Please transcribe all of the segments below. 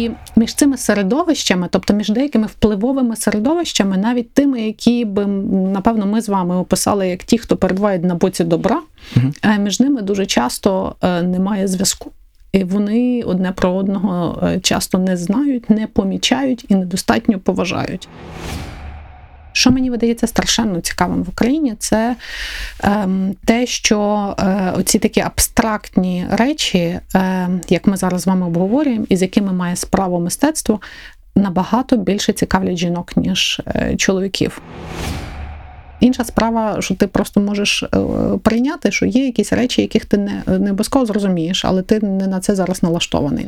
І між цими середовищами, тобто між деякими впливовими середовищами, навіть тими, які би напевно ми з вами описали як ті, хто перебувають на боці добра, угу. між ними дуже часто е, немає зв'язку. І вони одне про одного е, часто не знають, не помічають і недостатньо поважають. Що мені видається страшенно цікавим в Україні, це ем, те, що е, оці такі абстрактні речі, е, як ми зараз з вами обговорюємо, і з якими має справу мистецтво, набагато більше цікавлять жінок, ніж е, чоловіків. Інша справа, що ти просто можеш е, прийняти, що є якісь речі, яких ти не, не обов'язково зрозумієш, але ти не на це зараз налаштований.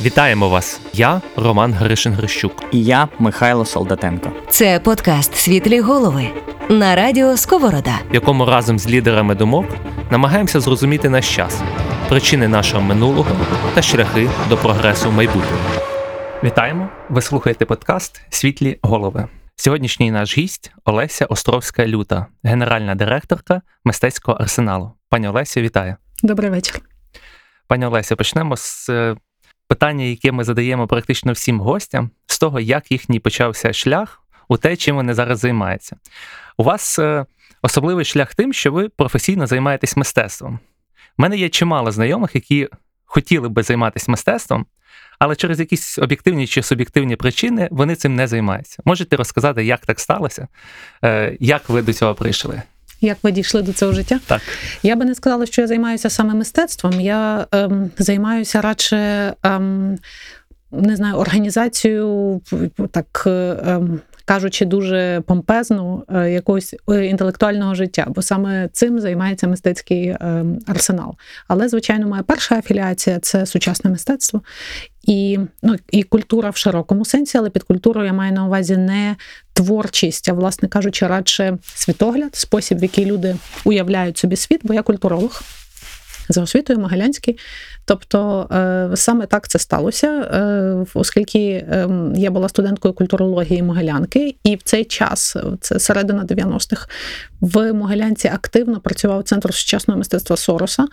Вітаємо вас! Я Роман Гришин Грищук. І я Михайло Солдатенко. Це подкаст Світлі голови на радіо Сковорода, в якому разом з лідерами думок намагаємося зрозуміти наш час, причини нашого минулого та шляхи до прогресу в майбутньому. Вітаємо! Ви слухаєте подкаст Світлі голови. Сьогоднішній наш гість Олеся Островська Люта, генеральна директорка мистецького арсеналу. Пані Олеся, вітаю. Добрий вечір. Пані Олеся, почнемо з е, питання, яке ми задаємо практично всім гостям, з того, як їхній почався шлях у те, чим вони зараз займаються. У вас е, особливий шлях тим, що ви професійно займаєтесь мистецтвом. У мене є чимало знайомих, які хотіли би займатися мистецтвом, але через якісь об'єктивні чи суб'єктивні причини вони цим не займаються. Можете розказати, як так сталося, е, як ви до цього прийшли? Як ви дійшли до цього життя? Так. Я би не сказала, що я займаюся саме мистецтвом. Я ем, займаюся радше ем, не знаю, організацією так. Кажучи, дуже помпезну е, якогось е, інтелектуального життя, бо саме цим займається мистецький ем, арсенал. Але, звичайно, моя перша афіліація це сучасне мистецтво і ну, і культура в широкому сенсі, але під культурою я маю на увазі не творчість, а, власне кажучи, радше світогляд, спосіб, в який люди уявляють собі світ, бо я культуролог. За освітою Могилянський. Тобто е, саме так це сталося, е, оскільки ем, я була студенткою культурології Могилянки, і в цей час, це середина 90-х, в Могилянці активно працював центр сучасного мистецтва Сороса,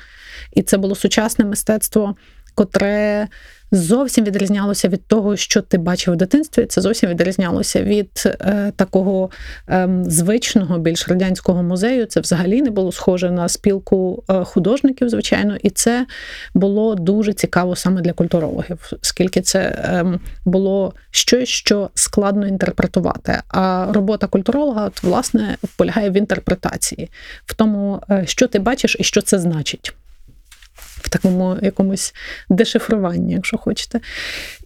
і це було сучасне мистецтво, котре зовсім відрізнялося від того, що ти бачив в дитинстві. Це зовсім відрізнялося від е, такого е, звичного, більш радянського музею. Це взагалі не було схоже на спілку е, художників, звичайно, і це було дуже цікаво саме для культурологів, оскільки це е, було щось, що складно інтерпретувати. А робота культуролога, от, власне, полягає в інтерпретації, в тому, е, що ти бачиш і що це значить такому якомусь дешифруванні, якщо хочете.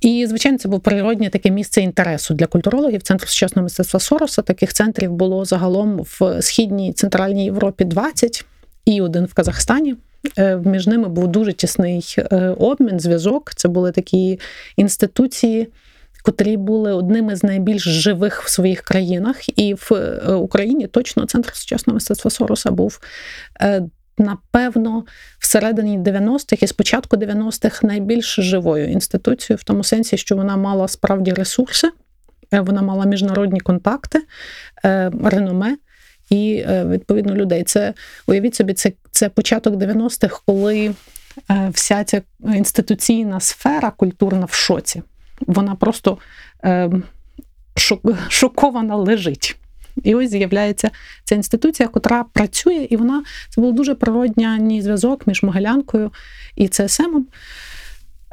І, звичайно, це був природнє таке місце інтересу для культурологів. Центр сучасного мистецтва Сороса. Таких центрів було загалом в східній центральній Європі 20 і один в Казахстані. Е, між ними був дуже тісний е, обмін, зв'язок. Це були такі інституції. Котрі були одними з найбільш живих в своїх країнах, і в е, Україні точно центр сучасного мистецтва Сороса був напевно, всередині 90-х і спочатку 90-х найбільш живою інституцією, в тому сенсі, що вона мала справді ресурси, е, вона мала міжнародні контакти, е, реноме. І е, відповідно людей. Це уявіть собі, це це початок 90-х, коли вся ця інституційна сфера культурна в шоці. Вона просто шокована лежить. І ось з'являється ця інституція, котра працює, і вона це був дуже природній зв'язок між Могилянкою і ЦСМом.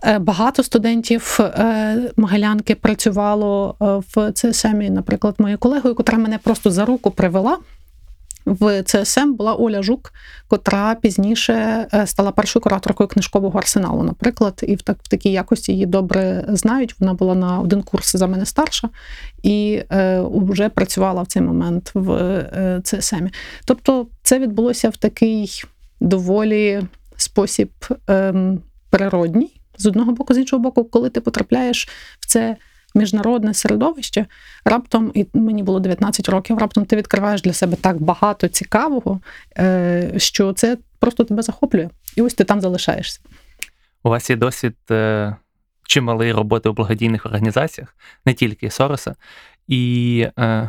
Е, багато студентів е, Могилянки працювало е, в ЦСМі, наприклад, моєю колегою, котра мене просто за руку привела в ЦСМ була Оля Жук, котра пізніше е, стала першою кураторкою книжкового арсеналу, наприклад, і в так в такій якості її добре знають. Вона була на один курс за мене старша і е, вже працювала в цей момент в е, ЦСМ. Тобто, це відбулося в такий доволі спосіб е, природній. З одного боку, з іншого боку, коли ти потрапляєш в це міжнародне середовище, раптом, і мені було 19 років, раптом ти відкриваєш для себе так багато цікавого, е, що це просто тебе захоплює. І ось ти там залишаєшся. У вас є досвід е, чималої роботи у благодійних організаціях, не тільки Сороса. І е,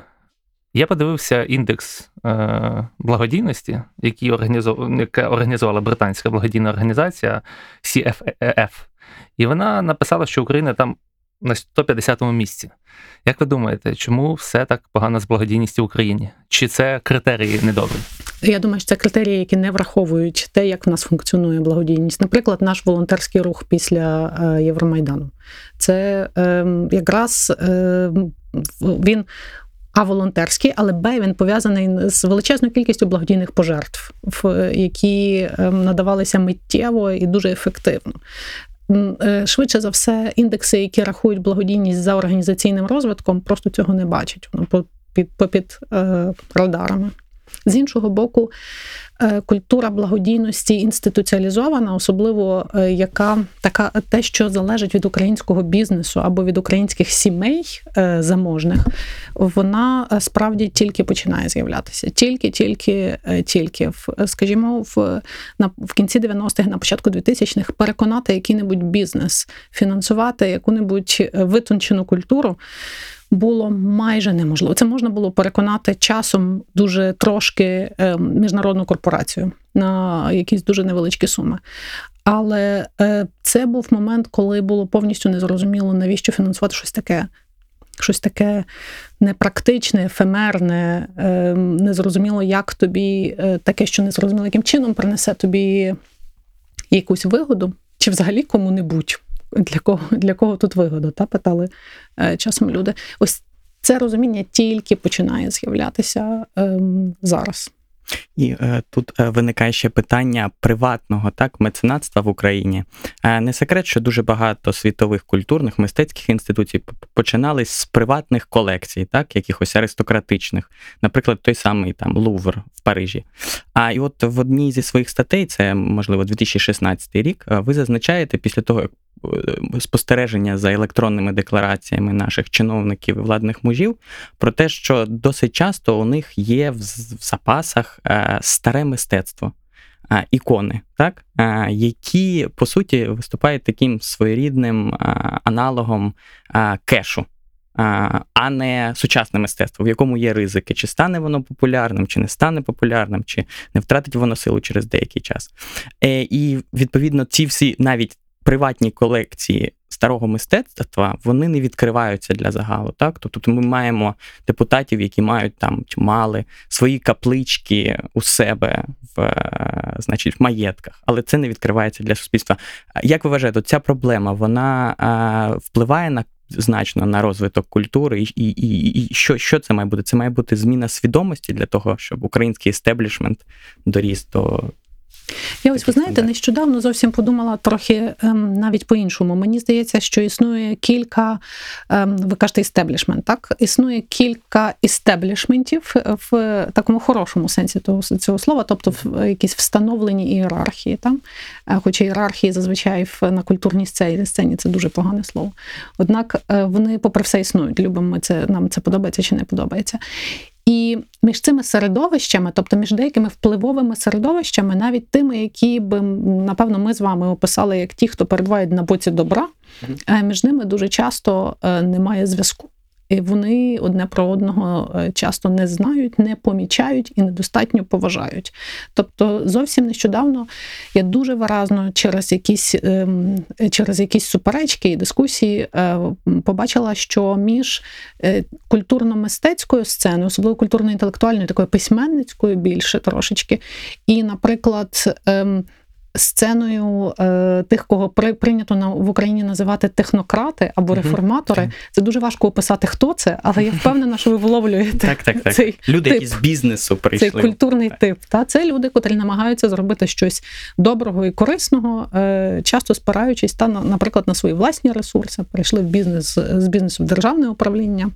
я подивився індекс е, благодійності, який організов... яка організувала британська благодійна організація CFF. І вона написала, що Україна там на 150-му місці. Як ви думаєте, чому все так погано з благодійністю в Україні? Чи це критерії недобрі? Я думаю, що це критерії, які не враховують те, як в нас функціонує благодійність. Наприклад, наш волонтерський рух після е, Євромайдану. Це е, якраз е, він. А волонтерський, але Б він пов'язаний з величезною кількістю благодійних пожертв, які надавалися миттєво і дуже ефективно. Е, швидше за все, індекси, які рахують благодійність за організаційним розвитком, просто цього не бачать. Воно попід, попід е, радарами. З іншого боку, е, культура благодійності інституціалізована, особливо е, яка така те, що залежить від українського бізнесу або від українських сімей е, заможних, вона справді тільки починає з'являтися. Тільки, тільки, тільки скажімо, в на в кінці 90-х, на початку 2000-х переконати який-небудь бізнес, фінансувати яку-небудь витончену культуру було майже неможливо. Це можна було переконати часом дуже трошки ем, міжнародну корпорацію на якісь дуже невеличкі суми. Але е, це був момент, коли було повністю незрозуміло, навіщо фінансувати щось таке. Щось таке непрактичне, ефемерне, ем, незрозуміло, як тобі е, таке, що незрозуміло, яким чином принесе тобі якусь вигоду, чи взагалі кому-небудь для кого для кого тут вигода? Та питали е, часом люди. Ось це розуміння тільки починає з'являтися ем, зараз. І е, тут е, виникає ще питання приватного так меценатства в Україні. Е, не секрет, що дуже багато світових культурних мистецьких інституцій починались з приватних колекцій, так, якихось аристократичних, наприклад, той самий там Лувр в Парижі. А і от в одній зі своїх статей, це можливо 2016 рік, е, ви зазначаєте після того, як спостереження за електронними деклараціями наших чиновників і владних мужів про те, що досить часто у них є в запасах е, старе мистецтво. Е, ікони, так, які по суті виступають таким своєрідним аналогом кешу, а не сучасне мистецтво, в якому є ризики, чи стане воно популярним, чи не стане популярним, чи не втратить воно силу через деякий час. І відповідно ці всі навіть приватні колекції старого мистецтва вони не відкриваються для загалу. Так, тобто ми маємо депутатів, які мають там чи мали свої каплички у себе в е, значить в маєтках, але це не відкривається для суспільства. Як ви вважаєте, ця проблема вона а, впливає на значно на розвиток культури, і і, і, і що що це має бути? Це має бути зміна свідомості для того, щоб український естеблішмент доріс до я ось ви знаєте, нещодавно зовсім подумала трохи ем, навіть по-іншому. Мені здається, що існує кілька, ем, ви кажете, істеблішмент, так? Існує кілька істеблішментів в такому хорошому сенсі того цього слова, тобто в якісь встановлені ієрархії. Там. Е, хоча ієрархії зазвичай на культурній сцені, сцені це дуже погане слово. Однак е, вони, попри все, існують. Любимо це, нам це подобається чи не подобається. І між цими середовищами, тобто між деякими впливовими середовищами, навіть тими, які би напевно ми з вами описали як ті, хто перебувають на боці добра, mm-hmm. між ними дуже часто е, немає зв'язку. Вони одне про одного е, часто не знають, не помічають і недостатньо поважають. Тобто, зовсім нещодавно я дуже виразно через якісь ем, через якісь суперечки і дискусії е, побачила, що між е, культурно-мистецькою сценою, особливо культурно-інтелектуальною, такою письменницькою більше трошечки, і, наприклад, ем, сценою е, тих, кого при, прийнято на в Україні називати технократи або реформатори. Mm-hmm. Це дуже важко описати, хто це, але я впевнена, що ви вловлюєте так, так, так. цей люди, тип. які з бізнесу прийшли. Цей культурний так. тип. Та це люди, котрі намагаються зробити щось доброго і корисного, е, часто спираючись та наприклад на свої власні ресурси, прийшли в бізнес з бізнесу в державне управління.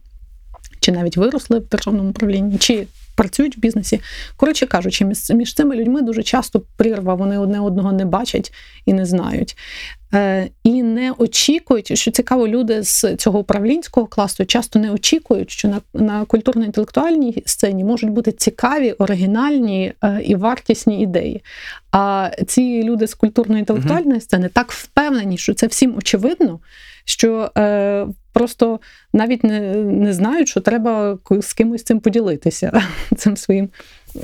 Чи навіть виросли в державному управлінні, чи працюють в бізнесі. Коротше кажучи, між цими людьми дуже часто прірва, вони одне одного не бачать і не знають. Е, І не очікують, що цікаво, люди з цього управлінського класу часто не очікують, що на на культурно-інтелектуальній сцені можуть бути цікаві, оригінальні е, і вартісні ідеї. А ці люди з культурно-інтелектуальної сцени так впевнені, що це всім очевидно, що е, просто навіть не, не знають, що треба з кимось цим поділитися, цим своїм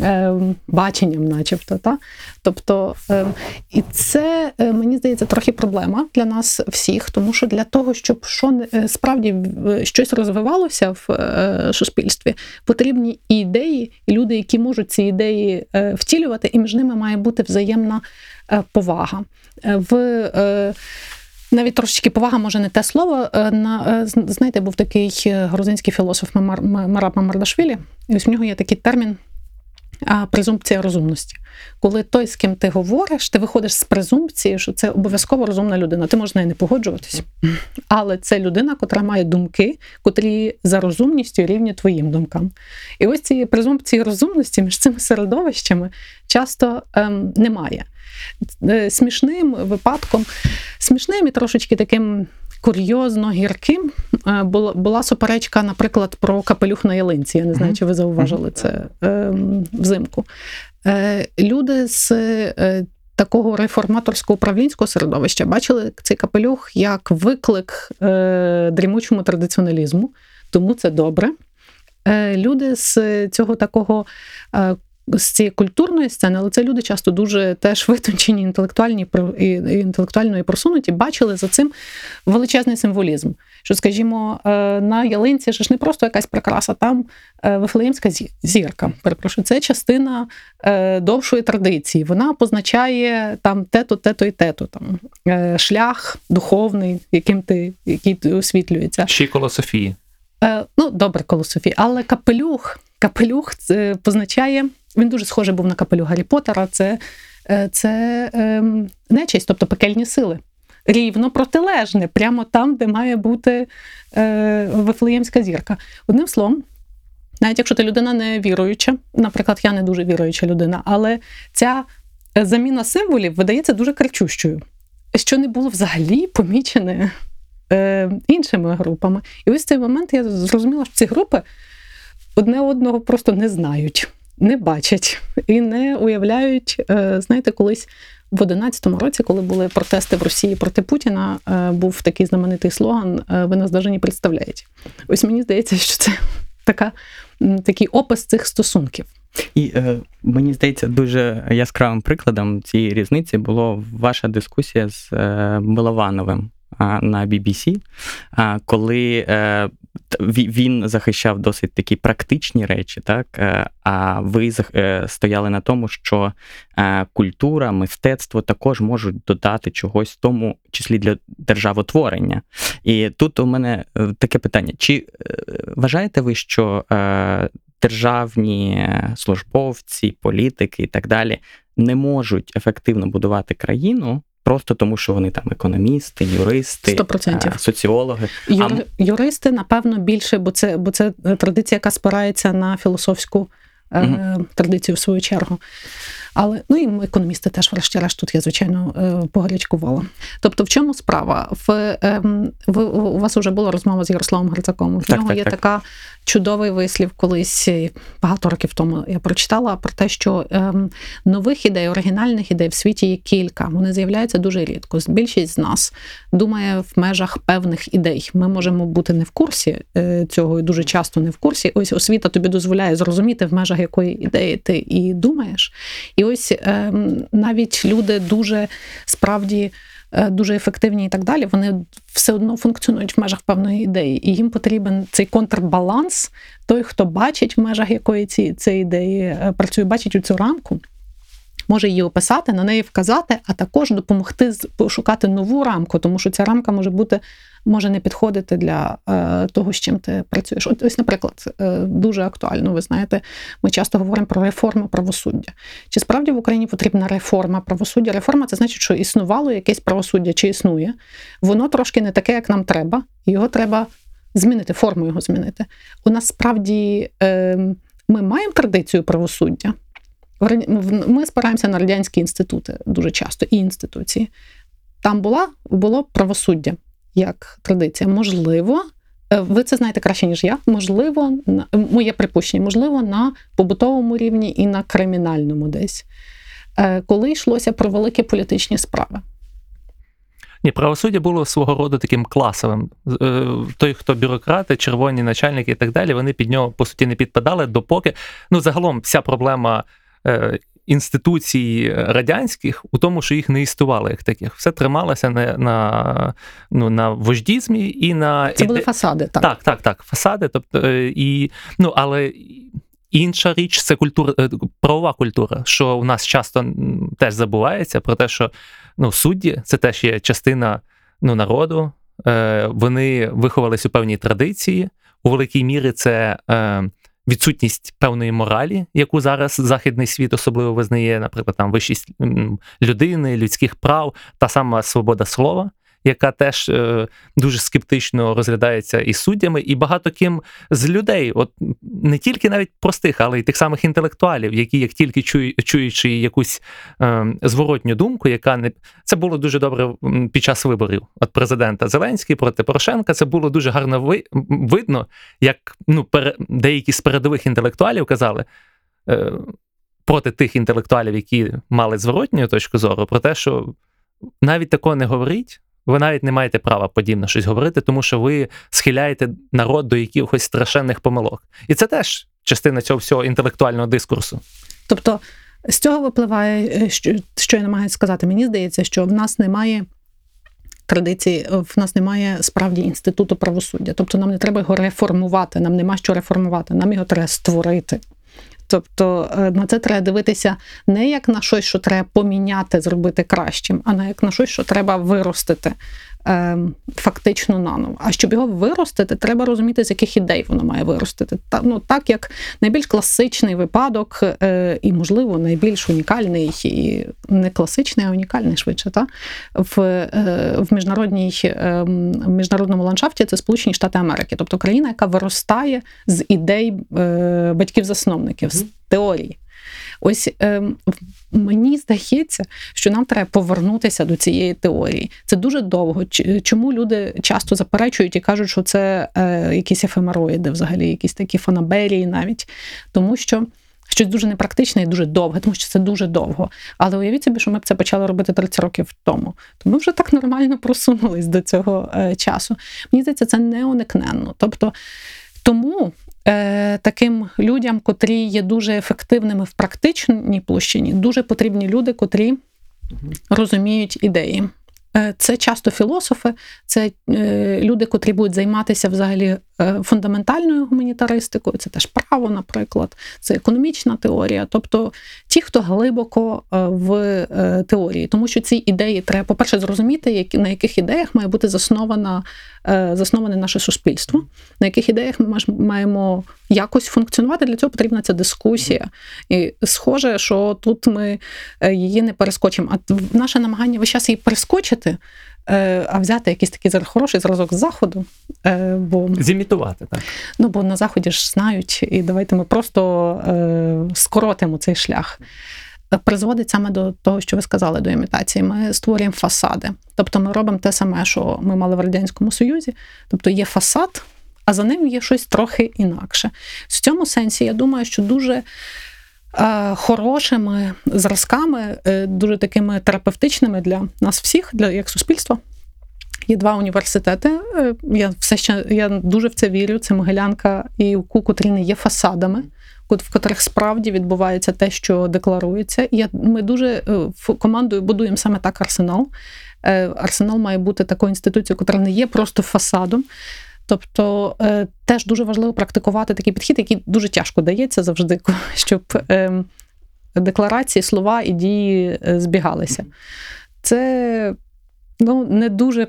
е, баченням, начебто. Та? Тобто, е, і це е, мені здається трохи проблема для нас всіх, тому що для того, щоб що е, справді щось розвивалося в е, суспільстві, потрібні і ідеї, і люди, які можуть ці ідеї е, втілювати, і між ними має бути взаємна повага. В навіть трошечки повага, може не те слово. На знаєте, був такий грузинський філософ Мараб Мамардашвілі, і ось в нього є такий термін презумпція розумності. Коли той, з ким ти говориш, ти виходиш з презумпції, що це обов'язково розумна людина. Ти можеш з нею не погоджуватись, але це людина, котра має думки, котрі за розумністю рівні твоїм думкам. І ось цієї презумпції розумності між цими середовищами часто ем, немає. Е, смішним випадком, смішним і трошечки таким курйозно гірким е, була була суперечка, наприклад, про капелюх на ялинці. Я не знаю, чи ви зауважили це е, взимку. Е, люди з такого реформаторського управлінського середовища бачили цей капелюх як виклик дрімучому традиціоналізму, тому це добре. Люди з цього такого з цієї культурної сцени, але це люди часто дуже теж витончені, інтелектуальні і інтелектуально і просунуті, бачили за цим величезний символізм. Що, скажімо, е, на ялинці ж не просто якась прикраса, там е, Вифлеємська зірка. Перепрошую, це частина е, довшої традиції. Вона позначає там те-то, те-то і те-то. Там шлях духовний, яким ти який ти освітлюється. Ще й коло Ну, добре, коло Софії, але капелюх. Капелюх це позначає він дуже схожий був на капелю Гаррі Поттера. Це е, це ем, нечисть, тобто пекельні сили. Рівно протилежне, прямо там, де має бути е, Вифлеємська зірка. Одним словом, навіть якщо ти людина не віруюча, наприклад, я не дуже віруюча людина, але ця заміна символів видається дуже кричущою, що не було взагалі помічене е, іншими групами. І ось цей момент я зрозуміла, що ці групи одне одного просто не знають не бачать і не уявляють. Е, знаєте, колись в 11-му році, коли були протести в Росії проти Путіна, е, був такий знаменитий слоган е, Ви нас навіть не представляєте. Ось мені здається, що це така, такий опис цих стосунків. І е, мені здається, дуже яскравим прикладом цієї різниці була ваша дискусія з е, Миловановим на BBC, коли він захищав досить такі практичні речі, так е, а ви е, стояли на тому, що культура, мистецтво також можуть додати чогось, в тому числі для державотворення. І тут у мене таке питання: чи вважаєте ви, що державні службовці, політики і так далі не можуть ефективно будувати країну? Просто тому, що вони там економісти, юристи, 100%. соціологи. Юр, а... Юристи, напевно, більше, бо це бо це традиція, яка спирається на філософську угу. традицію в свою чергу. Але ну і економісти теж, врешті-решт, тут я, звичайно, е, погарячкувала. Тобто, в чому справа? В, ем, в у вас вже була розмова з Ярославом Грицаком. В так, нього так, є так. така чудовий вислів, колись багато років тому я прочитала про те, що ем, нових ідей, оригінальних ідей в світі є кілька. Вони з'являються дуже рідко. Більшість з нас думає в межах певних ідей. Ми можемо бути не в курсі е, цього і дуже часто не в курсі. Ось освіта тобі дозволяє зрозуміти в межах якої ідеї ти і думаєш. І ось ем, навіть люди дуже справді. Е, дуже ефективні і так далі, вони все одно функціонують в межах певної ідеї. І їм потрібен цей контрбаланс, той, хто бачить в межах якої ці, цієї ідеї е, працює, бачить у цю рамку. Може її описати, на неї вказати, а також допомогти пошукати нову рамку, тому що ця рамка може бути може не підходити для е, того, з чим ти працюєш. От ось, наприклад, е, дуже актуально. Ви знаєте, ми часто говоримо про реформу правосуддя. Чи справді в Україні потрібна реформа правосуддя? Реформа це значить, що існувало якесь правосуддя, чи існує. Воно трошки не таке, як нам треба. Його треба змінити, форму його змінити. У нас справді е, ми маємо традицію правосуддя. Ми спираємося на радянські інститути дуже часто і інституції. Там була було правосуддя як традиція. Можливо, е, ви це знаєте краще, ніж я. Можливо, моє припущення, можливо, на побутовому рівні і на кримінальному десь, е, коли йшлося про великі політичні справи. Ні, правосуддя було свого роду таким класовим. Е, Той, хто бюрократи, червоні начальники і так далі, вони під нього по суті не підпадали, допоки ну загалом вся проблема. Інституцій радянських у тому, що їх не існувало як таких. Все трималося на на, ну, на вождізмі і на Це були фасади, так. так, так, так. Фасади. Тобто, е, і, ну, але інша річ це культура, е, правова культура, що у нас часто теж забувається про те, що ну, судді це теж є частина ну, народу. Е, Вони виховались у певній традиції. У великій мірі це. Е, Відсутність певної моралі, яку зараз західний світ особливо визнає, наприклад, там вищість людини, людських прав, та сама свобода слова, яка теж е, дуже скептично розглядається і суддями, і багато ким з людей, от не тільки навіть простих, але й тих самих інтелектуалів, які як тільки чую, чуючи якусь е, зворотню думку, яка не це було дуже добре під час виборів. От президента Зеленський проти Порошенка, це було дуже гарно ви, видно, як ну пере, деякі з передових інтелектуалів казали. Е, Проти тих інтелектуалів, які мали зворотню точку зору, про те, що навіть такого не говоріть, ви навіть не маєте права подібно щось говорити, тому що ви схиляєте народ до якихось страшенних помилок. І це теж частина цього всього інтелектуального дискурсу. Тобто з цього випливає, е, що, що я намагаюся сказати. Мені здається, що в нас немає традиції, в нас немає справді інституту правосуддя. Тобто нам не треба його реформувати, нам нема що реформувати, нам його треба створити. Тобто е, на це треба дивитися не як на щось, що треба поміняти, зробити кращим, а на як на щось, що треба виростити фактично наново. А щоб його виростити, треба розуміти, з яких ідей воно має виростити. Та, ну, так як найбільш класичний випадок, е, і, можливо, найбільш унікальний, і не класичний, а унікальний швидше, та, в, е, в, міжнародній, е, в міжнародному ландшафті це Сполучені Штати Америки, тобто країна, яка виростає з ідей е, батьків-засновників, з теорії. Ось е, мені здається, що нам треба повернутися до цієї теорії. Це дуже довго. Чому люди часто заперечують і кажуть, що це е, якісь ефемероїди, взагалі, якісь такі фанаберії навіть. Тому що щось дуже непрактичне і дуже довге, тому що це дуже довго. Але уявіть собі, що ми б це почали робити 30 років тому. То ми вже так нормально просунулись до цього е, часу. Мені здається, це неуникненно. Тобто, тому е, таким людям, котрі є дуже ефективними в практичній площині, дуже потрібні люди, котрі розуміють ідеї. Е, Це часто філософи, це е, люди, котрі будуть займатися взагалі фундаментальною гуманітаристикою, це теж право, наприклад, це економічна теорія, тобто ті, хто глибоко е, в е, теорії, тому що ці ідеї треба, по-перше, зрозуміти, на яких ідеях має бути заснована, е, засноване наше суспільство, на яких ідеях ми маємо якось функціонувати. Для цього потрібна ця дискусія. І схоже, що тут ми е, її не перескочимо. А наше намагання весь час її перескочити, е, а взяти якийсь такий хороший зразок з заходу. е, Бо Зімітувати так. Ну, бо на заході ж знають, і давайте ми просто е, скоротимо цей шлях. Е, Призводить саме до того, що ви сказали, до імітації. Ми створюємо фасади. Тобто ми робимо те саме, що ми мали в Радянському Союзі. Тобто є фасад, а за ним є щось трохи інакше. В цьому сенсі я думаю, що дуже. Хорошими зразками, е, дуже такими терапевтичними для нас всіх, для як суспільства, Є два університети. е, Я все ще я дуже в це вірю. Це Могилянка і УКУ, котрі не є фасадами, в котрих справді відбувається те, що декларується. Я, ми дуже е, командою будуємо саме так арсенал. Арсенал має бути такою інституцією, яка не є просто фасадом. Тобто е, теж дуже важливо практикувати такий підхід, який дуже тяжко дається завжди, щоб е, декларації, слова і дії е, збігалися. Це ну, не дуже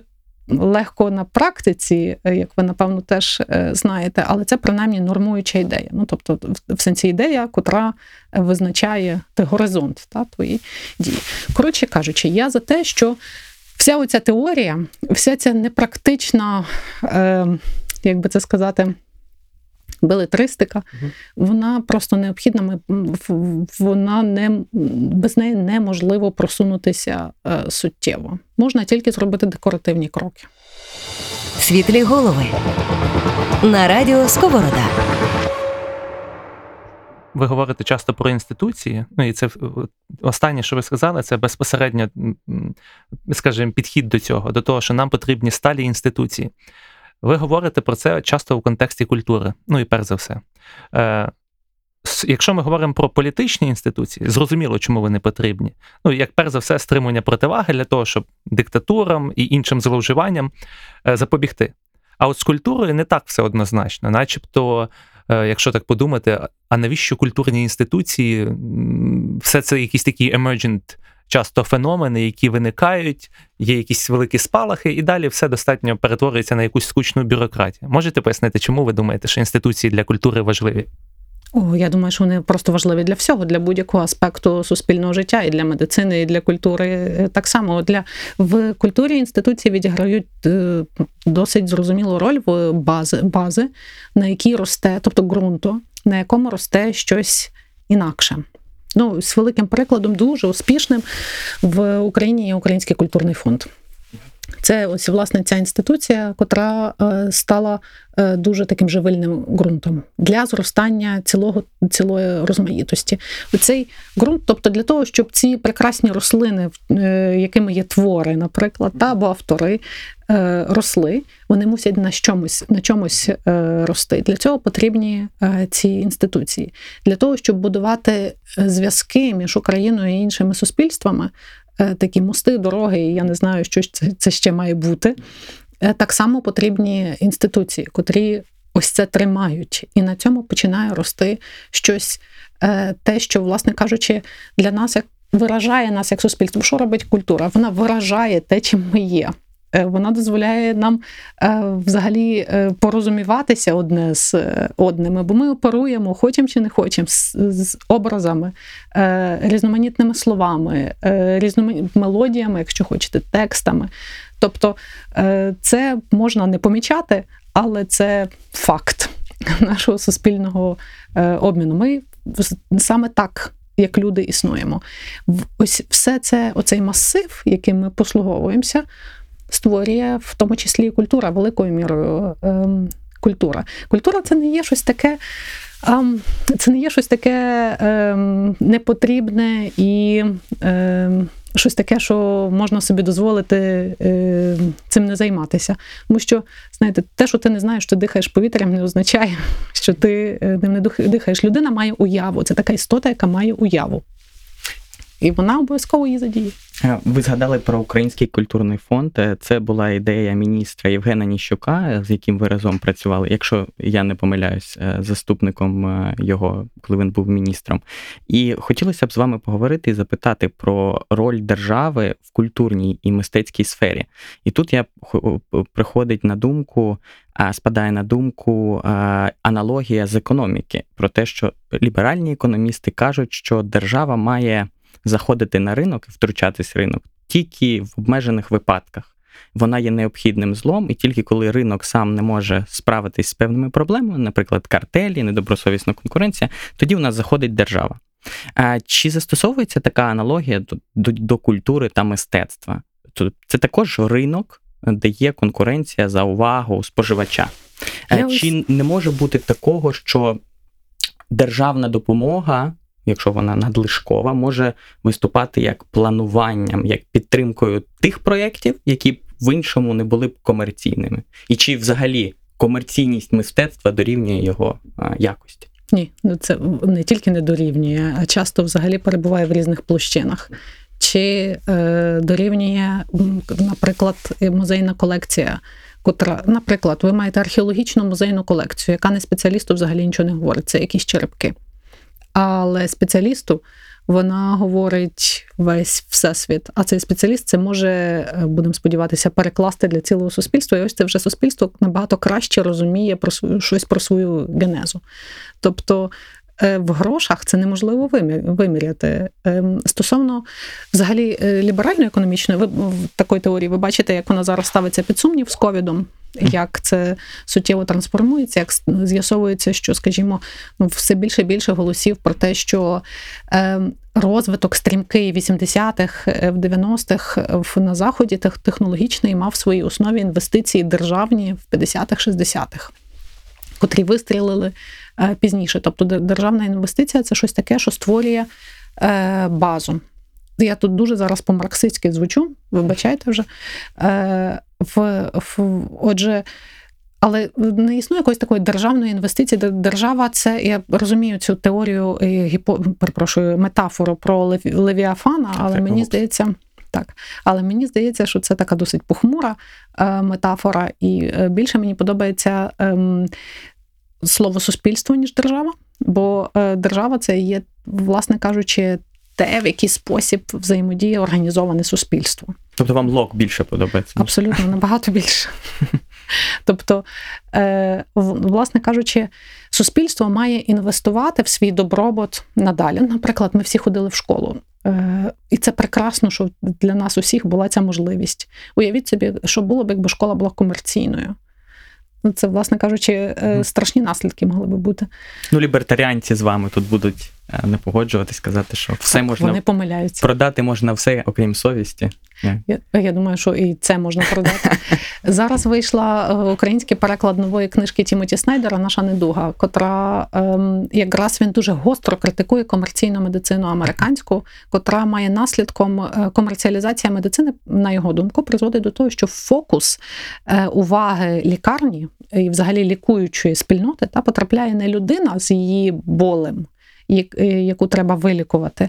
легко на практиці, е, як ви напевно теж знаєте, але це принаймні нормуюча ідея. Ну, тобто, в- сенсі ідея, котра визначає горизонт та, твої дії. Коротше кажучи, я за те, що вся оця теорія, вся ця непрактична, е, як би це сказати, белетристика, Мгм. вона просто необхідна. Ми, в- вона не, без неї неможливо просунутися е, суттєво. Можна тільки зробити декоративні кроки. Світлі голови на радіо Сковорода. Ви говорите часто про інституції, ну і це останнє, що ви сказали, це безпосередньо, скажімо, підхід до цього, до того, що нам потрібні сталі інституції. Ви говорите про це часто в контексті культури, ну і перш за все. Е, Якщо ми говоримо про політичні інституції, зрозуміло, чому вони потрібні. Ну, як перш за все, стримування противаги для того, щоб диктатурам і іншим зловживанням е, запобігти. А от з культурою не так все однозначно, начебто, е, якщо так подумати, а навіщо культурні інституції? Все це якісь такі emergent часто феномени, які виникають, є якісь великі спалахи, і далі все достатньо перетворюється на якусь скучну бюрократію. Можете пояснити, чому ви думаєте, що інституції для культури важливі? Я думаю, що вони просто важливі для всього, для будь-якого аспекту суспільного життя, і для медицини, і для культури. Так само для в культурі інституції відіграють е, досить зрозумілу роль в бази, бази, на якій росте, тобто ґрунту, на якому росте щось інакше. Ну, з великим прикладом, дуже успішним в Україні є Український культурний фонд. Це ось власне ця інституція, котра е, стала е, дуже таким живильним ґрунтом для зростання цілого цілої розмаїтості. Цей ґрунт, тобто для того, щоб ці прекрасні рослини, е, якими є твори, наприклад, та або автори. Росли, вони мусять на чомусь на чомусь рости. Для цього потрібні ці інституції. Для того, щоб будувати зв'язки між Україною і іншими суспільствами, такі мости, дороги, і я не знаю, що це, це ще має бути. Е, так само потрібні інституції, котрі ось це тримають, і на цьому починає рости щось, е, те, що, власне кажучи, для нас як виражає нас як суспільство. Що робить культура? Вона виражає те, чим ми є. Е, вона дозволяє нам е, взагалі е, порозуміватися одне з одними, бо ми оперуємо, хочемо чи не хочемо, з, з образами, різноманітними словами, різноманітними мелодіями, якщо хочете, текстами. Тобто це можна не помічати, але це факт нашого суспільного обміну. Ми саме так. Як люди існуємо, ось все це, оцей масив, яким ми послуговуємося, створює в тому числі культура, великою мірою ем, культура. Культура це не є щось таке. Ем, це не є щось таке ем, непотрібне і щось таке, що можна собі дозволити цим не займатися. Тому що, знаєте, те, що ти не знаєш, що дихаєш повітрям, не означає, що ти е, ним не дихаєш. Людина має уяву. Це така істота, яка має уяву і вона обов'язково її задіє. Е, ви згадали про Український культурний фонд. Е, це була ідея міністра Євгена Ніщука, з яким ви разом працювали, якщо я не помиляюсь, е, заступником його, коли він був міністром. І хотілося б з вами поговорити і запитати про роль держави в культурній і мистецькій сфері. І тут я приходить на думку. Спадає на думку аналогія з економіки про те, що ліберальні економісти кажуть, що держава має заходити на ринок і втручатись в ринок тільки в обмежених випадках. Вона є необхідним злом, і тільки коли ринок сам не може справитись з певними проблемами, наприклад, картелі, недобросовісна конкуренція, тоді в нас заходить держава. Чи застосовується така аналогія до, до, до культури та мистецтва? Це також ринок, де є конкуренція за увагу споживача. Я Чи ось... не може бути такого, що державна допомога якщо вона надлишкова, може виступати як плануванням, як підтримкою тих проєктів, які в іншому не були б комерційними. І чи взагалі комерційність мистецтва дорівнює його якості? Ні, ну це не тільки не дорівнює, а часто взагалі перебуває в різних площинах. Чи е, дорівнює, наприклад, музейна колекція, котра, наприклад, ви маєте археологічну музейну колекцію, яка не спеціалісту взагалі нічого не говорить, це якісь черепки. Але спеціалісту вона говорить весь всесвіт. А цей спеціаліст це може, е, будемо сподіватися, перекласти для цілого суспільства. І ось це вже суспільство набагато краще розуміє про свою щось про свою генезу. Тобто. Е, в грошах це неможливо виміряти. Ем, стосовно взагалі е, ліберально-економічної ви такої теорії, ви бачите, як вона зараз ставиться під сумнів з ковідом як це суттєво трансформується, як з'ясовується, що, скажімо, ну, все більше і більше голосів про те, що е, розвиток стрімкий 80-х, е, в 90-х на заході технологічний мав в своїй основі інвестиції державні в 50-х, 60-х, котрі вистрілили е, пізніше. Тобто державна інвестиція це щось таке, що створює е, базу. Я тут дуже зараз по-марксистськи звучу, вибачайте вже. Е, в, в, Отже, але не існує якоїсь такої державної інвестиції. Держава це я розумію цю теорію гіпо, перепрошую, метафору про Левіафана, але так, мені здається. Так, але мені здається, що це така досить похмура е, метафора, і е, більше мені подобається е, слово суспільство, ніж держава, бо е, держава це є, власне кажучи, те, в який спосіб взаємодіє організоване суспільство. Тобто вам лок більше подобається? Абсолютно, набагато більше. Тобто, е, власне кажучи, суспільство має інвестувати в свій добробут надалі. Наприклад, ми всі ходили в школу. Е, і це прекрасно, що для нас усіх була ця можливість. Уявіть собі, що було б, якби школа була комерційною. Ну, це, власне кажучи, е, страшні наслідки могли би бути. Ну, лібертаріанці з вами тут будуть е, не погоджуватись, сказати, що все так, можна вони помиляються. продати можна все, окрім совісті. Я я думаю, що і це можна продати. Зараз вийшла е, український переклад нової книжки Тімоті Снайдера Наша недуга, котра ем, якраз він дуже гостро критикує комерційну медицину американську, котра має наслідком комерціалізація медицини, на його думку, призводить до того, що фокус е, уваги лікарні і, взагалі, лікуючої спільноти та потрапляє не людина з її болем, яку треба вилікувати,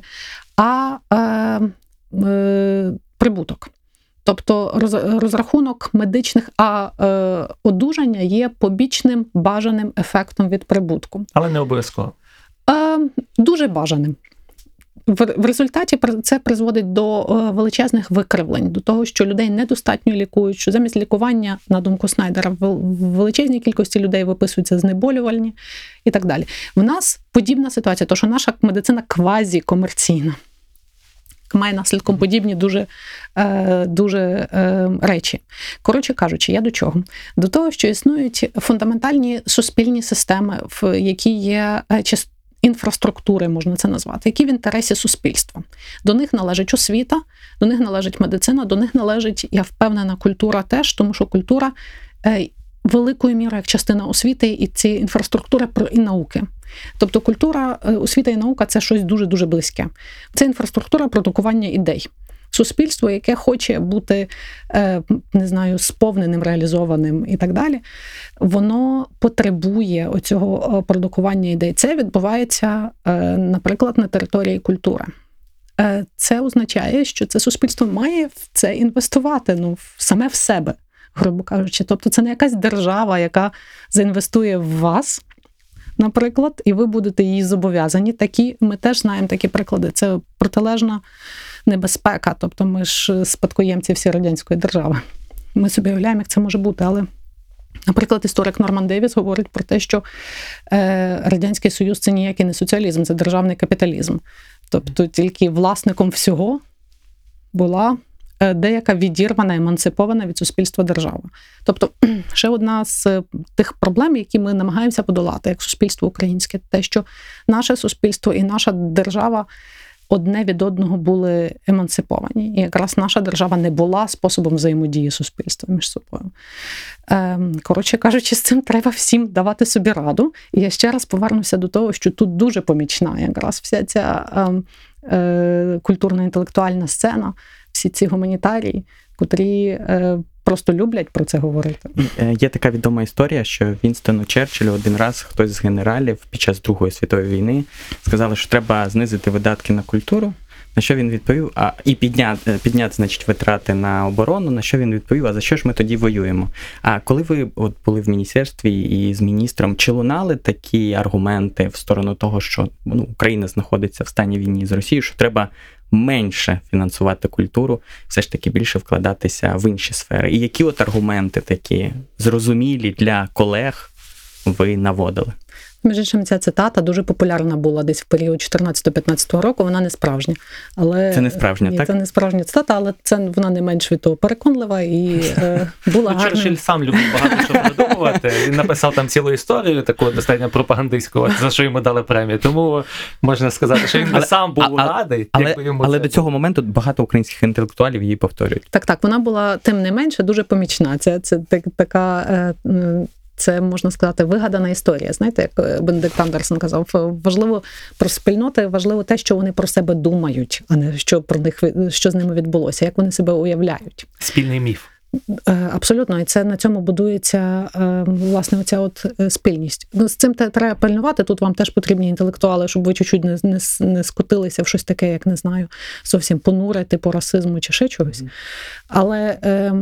а е, прибуток. Тобто розрахунок медичних, а е, одужання є побічним бажаним ефектом від прибутку. Але не обов'язково. Е, Дуже бажаним. В, результаті це призводить до е, величезних викривлень, до того, що людей недостатньо лікують, що замість лікування, на думку Снайдера, в величезній кількості людей виписуються знеболювальні і так далі. В нас подібна ситуація, то що наша медицина квазі-комерційна має наслідком подібні дуже е, дуже е, речі. Коротше кажучи, я до чого? До того, що існують фундаментальні суспільні системи, в які є інфраструктури, можна це назвати, які в інтересі суспільства. До них належить освіта, до них належить медицина, до них належить, я впевнена, культура теж, тому що культура великою мірою як частина освіти і цієї інфраструктури і науки. Тобто культура, е, освіта і наука це щось дуже дуже близьке. Це інфраструктура продукування ідей. Суспільство, яке хоче бути е, не знаю, сповненим, реалізованим і так далі, воно потребує оцього е, продукування ідей. Це відбувається, наприклад, на території культури. Це означає, що це суспільство має в це інвестувати ну, саме в себе грубо кажучи. Тобто це не якась держава, яка заінвестує в вас, наприклад, і ви будете її зобов'язані. Такі ми теж знаємо такі приклади. Це протилежна небезпека. Тобто, ми ж спадкоємці всі радянської держави. Ми собі уявляємо, як це може бути, але. Наприклад, історик Норман Девіс говорить про те, що е, Радянський Союз це ніякий не соціалізм, це державний капіталізм. Тобто тільки власником всього була Е, деяка відірвана, емансипована від суспільства держава. Тобто, ще одна з е, тих проблем, які ми намагаємося подолати як суспільство українське, те, що наше суспільство і наша держава. Одне від одного були емансиповані, і якраз наша держава не була способом взаємодії суспільства між собою. Ем, коротше кажучи, з цим треба всім давати собі раду. І я ще раз повернуся до того, що тут дуже помічна якраз вся ця ем, е, культурно інтелектуальна сцена, всі ці гуманітарії, котрі е, просто люблять про це говорити. Е, є така відома історія, що Вінстону Черчиллю один раз хтось з генералів під час Другої світової війни сказали, що треба знизити видатки на культуру. На що він відповів? А і підняти, е, підняти, значить, витрати на оборону. На що він відповів? А за що ж ми тоді воюємо? А коли ви от були в міністерстві і з міністром, чи лунали такі аргументи в сторону того, що ну, Україна знаходиться в стані війни з Росією, що треба менше фінансувати культуру, все ж таки більше вкладатися в інші сфери? І які от аргументи такі зрозумілі для колег ви наводили? Між іншим, ця цитата дуже популярна була десь в період 14-15 року. Вона не справжня. Але це не справжня, ні, так? Це не справжня цитата, але це вона не менш від того переконлива і е, була ну, гарним... Черчилль сам любив багато що придумувати. Він написав там цілу історію, таку достатньо пропагандистську, за що йому дали премію. Тому можна сказати, що він би сам був а, радий, але, якби йому але це до цього моменту багато українських інтелектуалів її повторюють. Так, так, вона була тим не менше дуже помічна. Це це так, така. Е, це можна сказати вигадана історія. Знаєте, як Бенедикт Андерсон казав, важливо про спільноти, важливо те, що вони про себе думають, а не що про них що з ними відбулося, як вони себе уявляють. Спільний міф. Е, абсолютно, і це на цьому будується е, власне оця от е, спільність. Ну, з цим треба пильнувати. Тут вам теж потрібні інтелектуали, щоб ви чуть-чуть не не, не скотилися в щось таке, як не знаю, зовсім понуре, типу расизму чи ще чогось. Але е, е,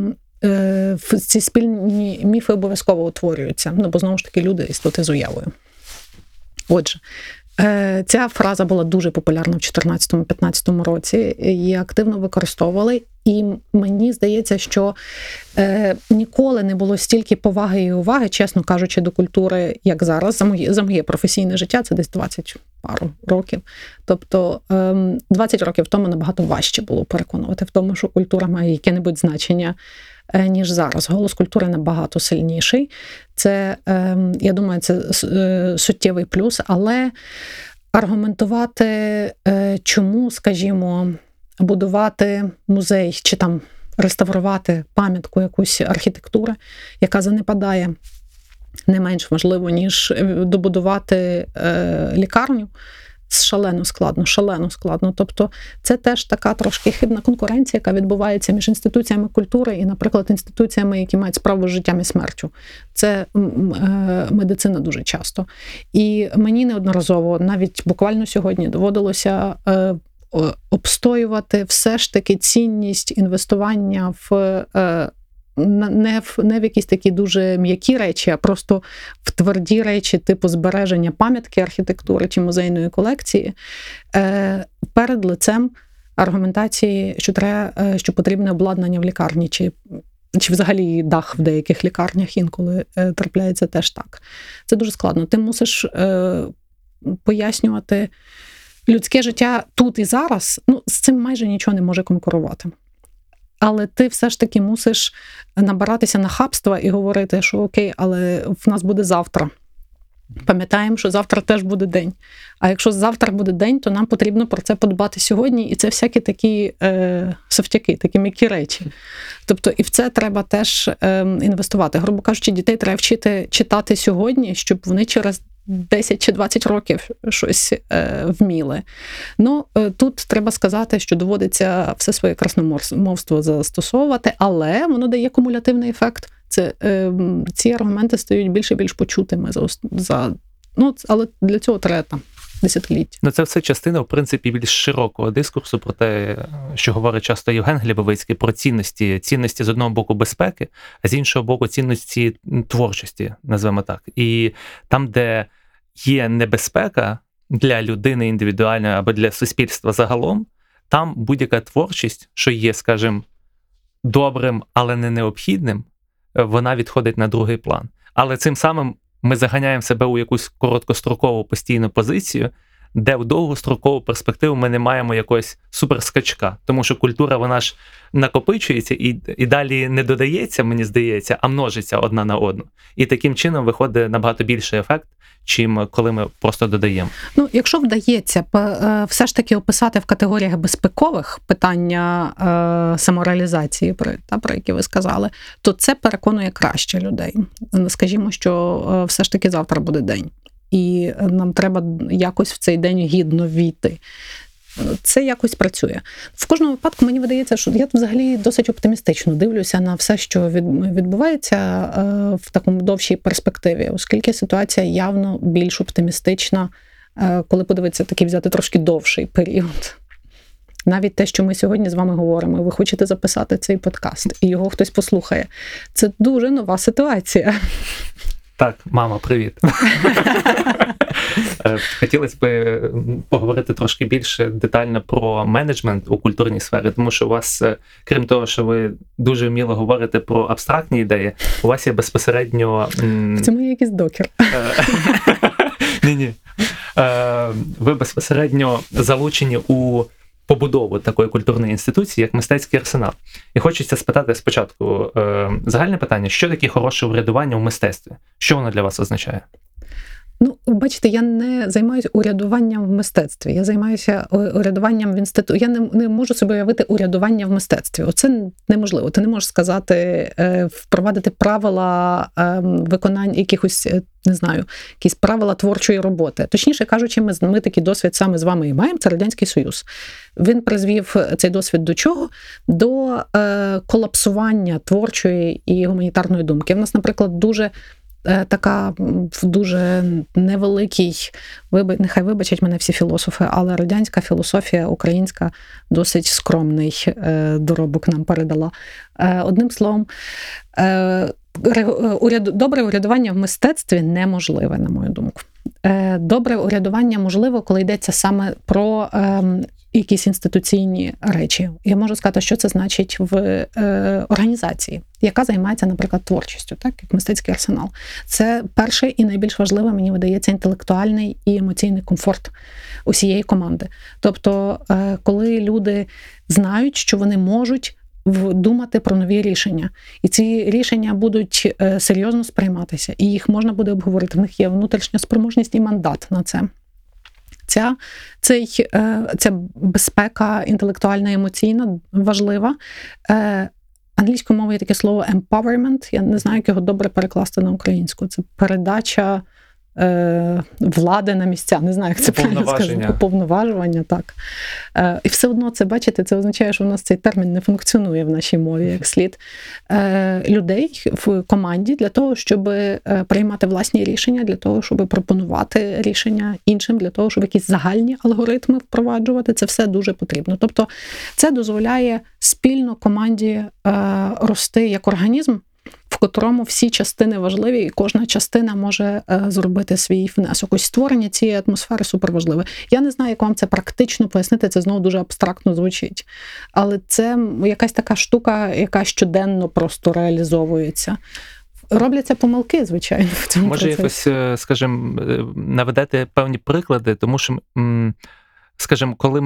ці спільні міфи обов'язково утворюються. Ну бо знову ж таки люди істоти з уявою. Отже, Е, ця фраза була дуже популярна в 2014-2015 році. Її активно використовували, і мені здається, що е, ніколи не було стільки поваги і уваги, чесно кажучи, до культури, як зараз. За моє за моє професійне життя це десь 20 пару років. Тобто е, 20 років тому набагато важче було переконувати в тому, що культура має яке-небудь значення. Е, ніж зараз. Голос культури набагато сильніший. Це, ем, я думаю, це е, суттєвий плюс, але аргументувати, е, чому, скажімо, будувати музей чи там реставрувати пам'ятку якусь архітектури, яка занепадає. Не менш важливо, ніж добудувати лікарню шалено складно, шалено складно. Тобто це теж така трошки хибна конкуренція, яка відбувається між інституціями культури і, наприклад, інституціями, які мають справу з життям і смертю. Це е, медицина дуже часто. І мені неодноразово, навіть буквально сьогодні, доводилося. Е, обстоювати все ж таки цінність інвестування в е, не в не в якісь такі дуже м'які речі, а просто в тверді речі, типу збереження пам'ятки архітектури чи музейної колекції, е, перед лицем аргументації, що треба, е, що потрібне обладнання в лікарні, чи чи взагалі дах в деяких лікарнях інколи е, трапляється теж так. Це дуже складно. Ти мусиш пояснювати людське життя тут і зараз. Ну, з цим майже нічого не може конкурувати але ти все ж таки мусиш набиратися на хабства і говорити, що окей, але в нас буде завтра. Пам'ятаємо, що завтра теж буде день. А якщо завтра буде день, то нам потрібно про це подбати сьогодні. І це всякі такі е, совтяки, такі м'які речі. Тобто, і в це треба теж е, інвестувати. Грубо кажучи, дітей треба вчити читати сьогодні, щоб вони через 10 чи 20 років щось е, вміли. Ну е, тут треба сказати, що доводиться все своє красномовство застосовувати, але воно дає кумулятивний ефект. Це е, ці аргументи стають більше і більш почутими за за ну але для цього треба там. Десятиліття. Ну, це все частина, в принципі, більш широкого дискурсу про те, що говорить часто Євген Глібовицький, про цінності, цінності з одного боку безпеки, а з іншого боку, цінності творчості, назвемо так. І там, де є небезпека для людини індивідуальної або для суспільства загалом, там будь-яка творчість, що є, скажімо, добрим, але не необхідним, вона відходить на другий план. Але цим самим ми заганяємо себе у якусь короткострокову постійну позицію, де в довгострокову перспективу ми не маємо якогось суперскачка, тому що культура вона ж накопичується і і далі не додається, мені здається, а множиться одна на одну. І таким чином виходить набагато більший ефект, чим коли ми просто додаємо. Ну, якщо вдається е, все ж таки описати в категоріях безпекових питання е, самореалізації, про та про які ви сказали, то це переконує краще людей. Скажімо, що е, все ж таки завтра буде день і нам треба якось в цей день гідно війти. Це якось працює. В кожному випадку мені видається, що я взагалі досить оптимістично дивлюся на все, що відбувається е, в такому довшій перспективі, оскільки ситуація явно більш оптимістична, е, коли подивитися такий взяти трошки довший період. Навіть те, що ми сьогодні з вами говоримо, ви хочете записати цей подкаст, і його хтось послухає. Це дуже нова ситуація. Так, мама, привіт. Е, хотілося б поговорити трошки більше детально про менеджмент у культурній сфері, тому що у вас, е, крім того, що ви дуже вміло говорите про абстрактні ідеї, у вас є безпосередньо. В цьому є якийсь докер. Ні-ні. Е, ви безпосередньо залучені у побудову такої культурної інституції, як мистецький арсенал. І хочеться спитати спочатку е, загальне питання: що таке хороше врядування в мистецтві? Що воно для вас означає? Ну, бачите, я не займаюся урядуванням в мистецтві. Я займаюся урядуванням в інституті. Я не не можу собі уявити урядування в мистецтві. Оце неможливо. Ти не можеш сказати, е, впровадити правила ем, виконання якихось, е, не знаю, якісь правила творчої роботи. Точніше кажучи, ми ми такий досвід саме з вами і маємо. Це радянський союз. Він призвів цей досвід до чого? До е, колапсування творчої і гуманітарної думки. В нас, наприклад, дуже Е, така в дуже невеликій, нехай вибачать мене всі філософи, але радянська філософія українська досить скромний е, доробок нам передала. Е, одним словом, добре урядування в мистецтві неможливе, на мою думку. Добре урядування можливо, коли йдеться саме про ем, якісь інституційні речі. Я можу сказати, що це значить в е, організації, яка займається, наприклад, творчістю, так як мистецький арсенал. Це перший і найбільш важливе, мені видається, інтелектуальний і емоційний комфорт усієї команди. Тобто, е, коли люди знають, що вони можуть. Думати про нові рішення, і ці рішення будуть е, серйозно сприйматися, і їх можна буде обговорити. В них є внутрішня спроможність і мандат на це ця цей, е, ця безпека інтелектуальна емоційна важлива. Е, англійською мовою є таке слово empowerment, Я не знаю, як його добре перекласти на українську. Це передача Е, влади на місця. Не знаю, як це правильно сказати. Уповноважування, так. Е, і все одно це бачите, це означає, що в нас цей термін не функціонує в нашій мові як слід е, людей в команді для того, щоб приймати власні рішення, для того, щоб пропонувати рішення іншим, для того, щоб якісь загальні алгоритми впроваджувати. Це все дуже потрібно. Тобто, це дозволяє спільно команді рости як організм в котрому всі частини важливі, і кожна частина може е, зробити свій внесок. Ось створення цієї атмосфери суперважливе. Я не знаю, як вам це практично пояснити. Це знову дуже абстрактно звучить. Але це якась така штука, яка щоденно просто реалізовується. Робляться помилки, звичайно. в цьому Може, процесі. якось, е, скажімо, е, наведете певні приклади, тому що, скажімо, коли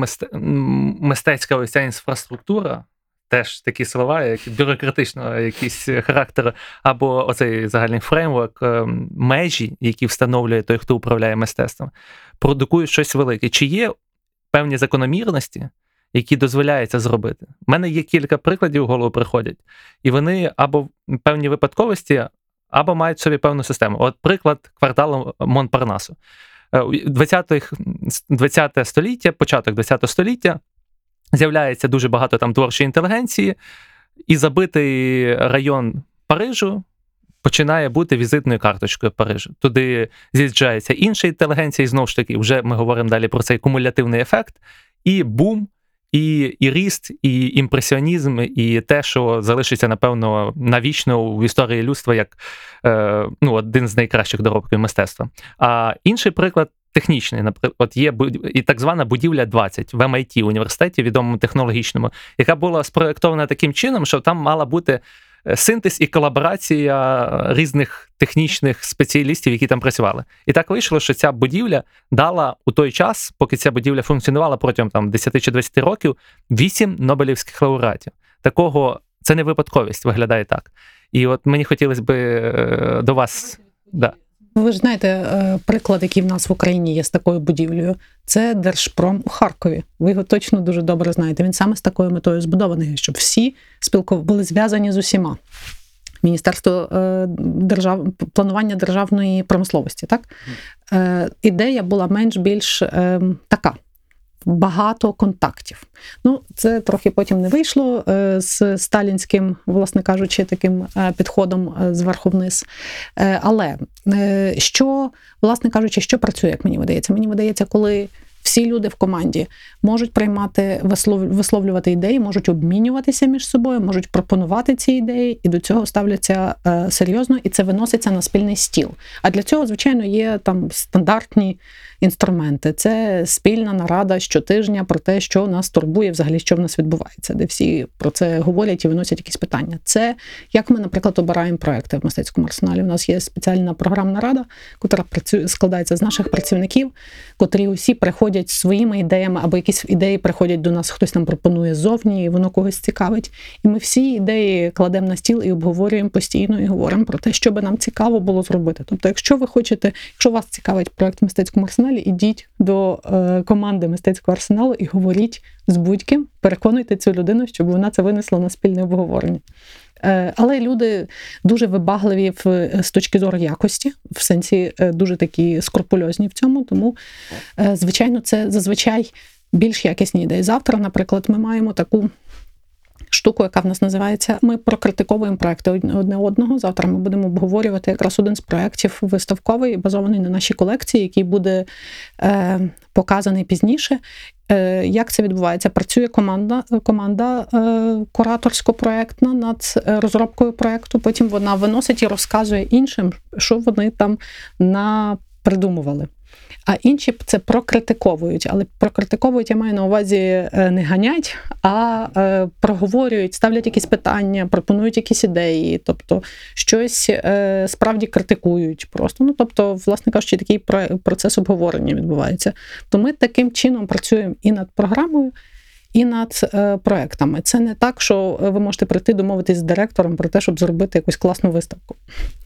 мистецька ось ця інфраструктура теж такі слова, як бюрократичного якийсь характер, або оцей загальний фреймворк, е, межі, які встановлює той, хто управляє мистецтвом, продукують щось велике. Чи є певні закономірності, які дозволяють це зробити? У мене є кілька прикладів в голову приходять, і вони або певні випадковості, або мають собі певну систему. От приклад кварталу Монпарнасу. 20 е, 20 століття, початок 20 століття, з'являється дуже багато там творчої інтелігенції, і забитий район Парижу починає бути візитною карточкою Парижу. Туди з'їжджається інша інтелігенція, і знову ж таки, вже ми говоримо далі про цей кумулятивний ефект, і бум. І і ріст, і імпресіонізм, і те, що залишиться, напевно, навічно в історії людства як е, ну, один з найкращих доробків мистецтва. А інший приклад технічний, наприклад, от є і так звана будівля 20 в MIT університеті, відомому технологічному, яка була спроєктована таким чином, що там мала бути е, синтез і колаборація різних технічних спеціалістів, які там працювали. І так вийшло, що ця будівля дала у той час, поки ця будівля функціонувала протягом там 10 чи 20 років, 8 Нобелівських лауреатів. Такого це не випадковість, виглядає так. І от мені хотілося б е, до вас. Да. Ви ж знаєте, е, приклад, який в нас в Україні є з такою будівлею, це Держпром у Харкові. Ви його точно дуже добре знаєте. Він саме з такою метою збудований, щоб всі спілков... були зв'язані з усіма. Міністерство е, держав... планування державної промисловості. Так? Е, ідея була менш-більш ем, така багато контактів. Ну, це трохи потім не вийшло е, з сталінським, власне кажучи, таким е, підходом е, зверху вниз. Але що, власне кажучи, що працює, як мені видається? Мені видається, коли. Всі люди в команді можуть приймати, висловлювати ідеї, можуть обмінюватися між собою, можуть пропонувати ці ідеї, і до цього ставляться серйозно, і це виноситься на спільний стіл. А для цього, звичайно, є там стандартні інструменти. Це спільна нарада щотижня про те, що нас турбує, взагалі, що в нас відбувається, де всі про це говорять і виносять якісь питання. Це як ми, наприклад, обираємо проекти в мистецькому арсеналі. У нас є спеціальна програмна рада, яка працює складається з наших працівників, котрі усі приходять. своїми ідеями, або якісь ідеї приходять до нас, хтось нам пропонує зовні, і воно когось цікавить. І ми всі ідеї кладемо на стіл і обговорюємо постійно і говоримо про те, що би нам цікаво було зробити. Тобто, якщо ви хочете, якщо вас цікавить проект в мистецькому арсеналі, ідіть до е, команди мистецького арсеналу і говоріть з будь-ким, переконуйте цю людину, щоб вона це винесла на спільне обговорення. Е, але люди дуже вибагливі в, з точки зору якості, в сенсі е, дуже такі скрупульозні в цьому. Тому, звичайно, це зазвичай більш якісні ідеї. Завтра, наприклад, ми маємо таку. Штуку, яка в нас називається, ми прокритиковуємо проекти одне одного. Завтра ми будемо обговорювати якраз один з проєктів виставковий, базований на нашій колекції, який буде е, показаний пізніше. Е, як це відбувається? Працює команда команда е, кураторсько-проектна над е, розробкою проекту. Потім вона виносить і розказує іншим, що вони там напридумували. А інші це прокритиковують, але прокритиковують, я маю на увазі не ганять, а проговорюють, ставлять якісь питання, пропонують якісь ідеї, тобто щось справді критикують просто. Ну тобто, власне кажучи, такий процес обговорення відбувається. То ми таким чином працюємо і над програмою. І над е, проектами. Це не так, що ви можете прийти домовитись з директором про те, щоб зробити якусь класну виставку,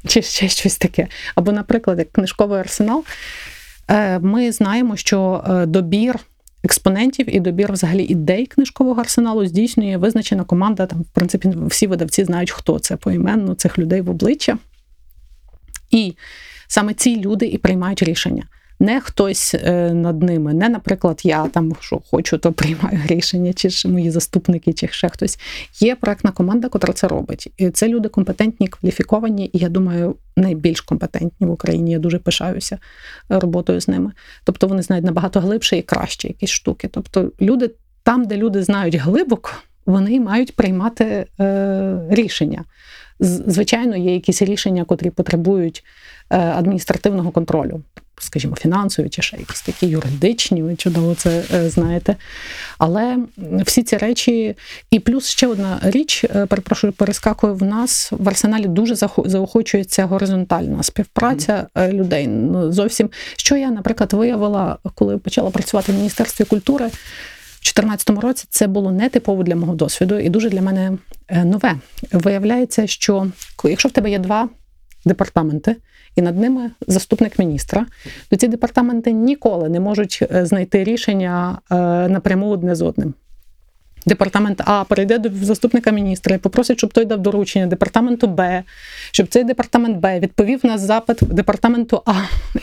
чи ще щось таке. Або, наприклад, як книжковий арсенал. Е, ми знаємо, що е, добір експонентів і добір взагалі ідей книжкового арсеналу здійснює визначена команда. Там, в принципі, всі видавці знають, хто це поіменно цих людей в обличчя. І саме ці люди і приймають рішення не хтось е, над ними, не, наприклад, я там що хочу, то приймаю рішення, чи ж мої заступники, чи ще хтось. Є проектна команда, котра це робить. І це люди компетентні, кваліфіковані, і я думаю, найбільш компетентні в Україні. Я дуже пишаюся роботою з ними. Тобто вони знають набагато глибше і краще якісь штуки. Тобто, люди там, де люди знають глибоко, вони мають приймати е, рішення. Звичайно, є якісь рішення, котрі потребують е, адміністративного контролю скажімо, фінансові чи ще якісь такі юридичні, ви чудово це е, знаєте. Але всі ці речі, і плюс ще одна річ, е, перепрошую, перескакує в нас в арсеналі дуже заохочується горизонтальна співпраця mm-hmm. людей. Ну, зовсім що я, наприклад, виявила, коли почала працювати в Міністерстві культури. У 2014 році це було не типово для мого досвіду і дуже для мене нове. Виявляється, що якщо в тебе є два департаменти, і над ними заступник міністра, то ці департаменти ніколи не можуть е, знайти рішення е, напряму одне з одним. Департамент А перейде до заступника міністра і попросить, щоб той дав доручення департаменту Б, щоб цей департамент Б відповів на запит департаменту А.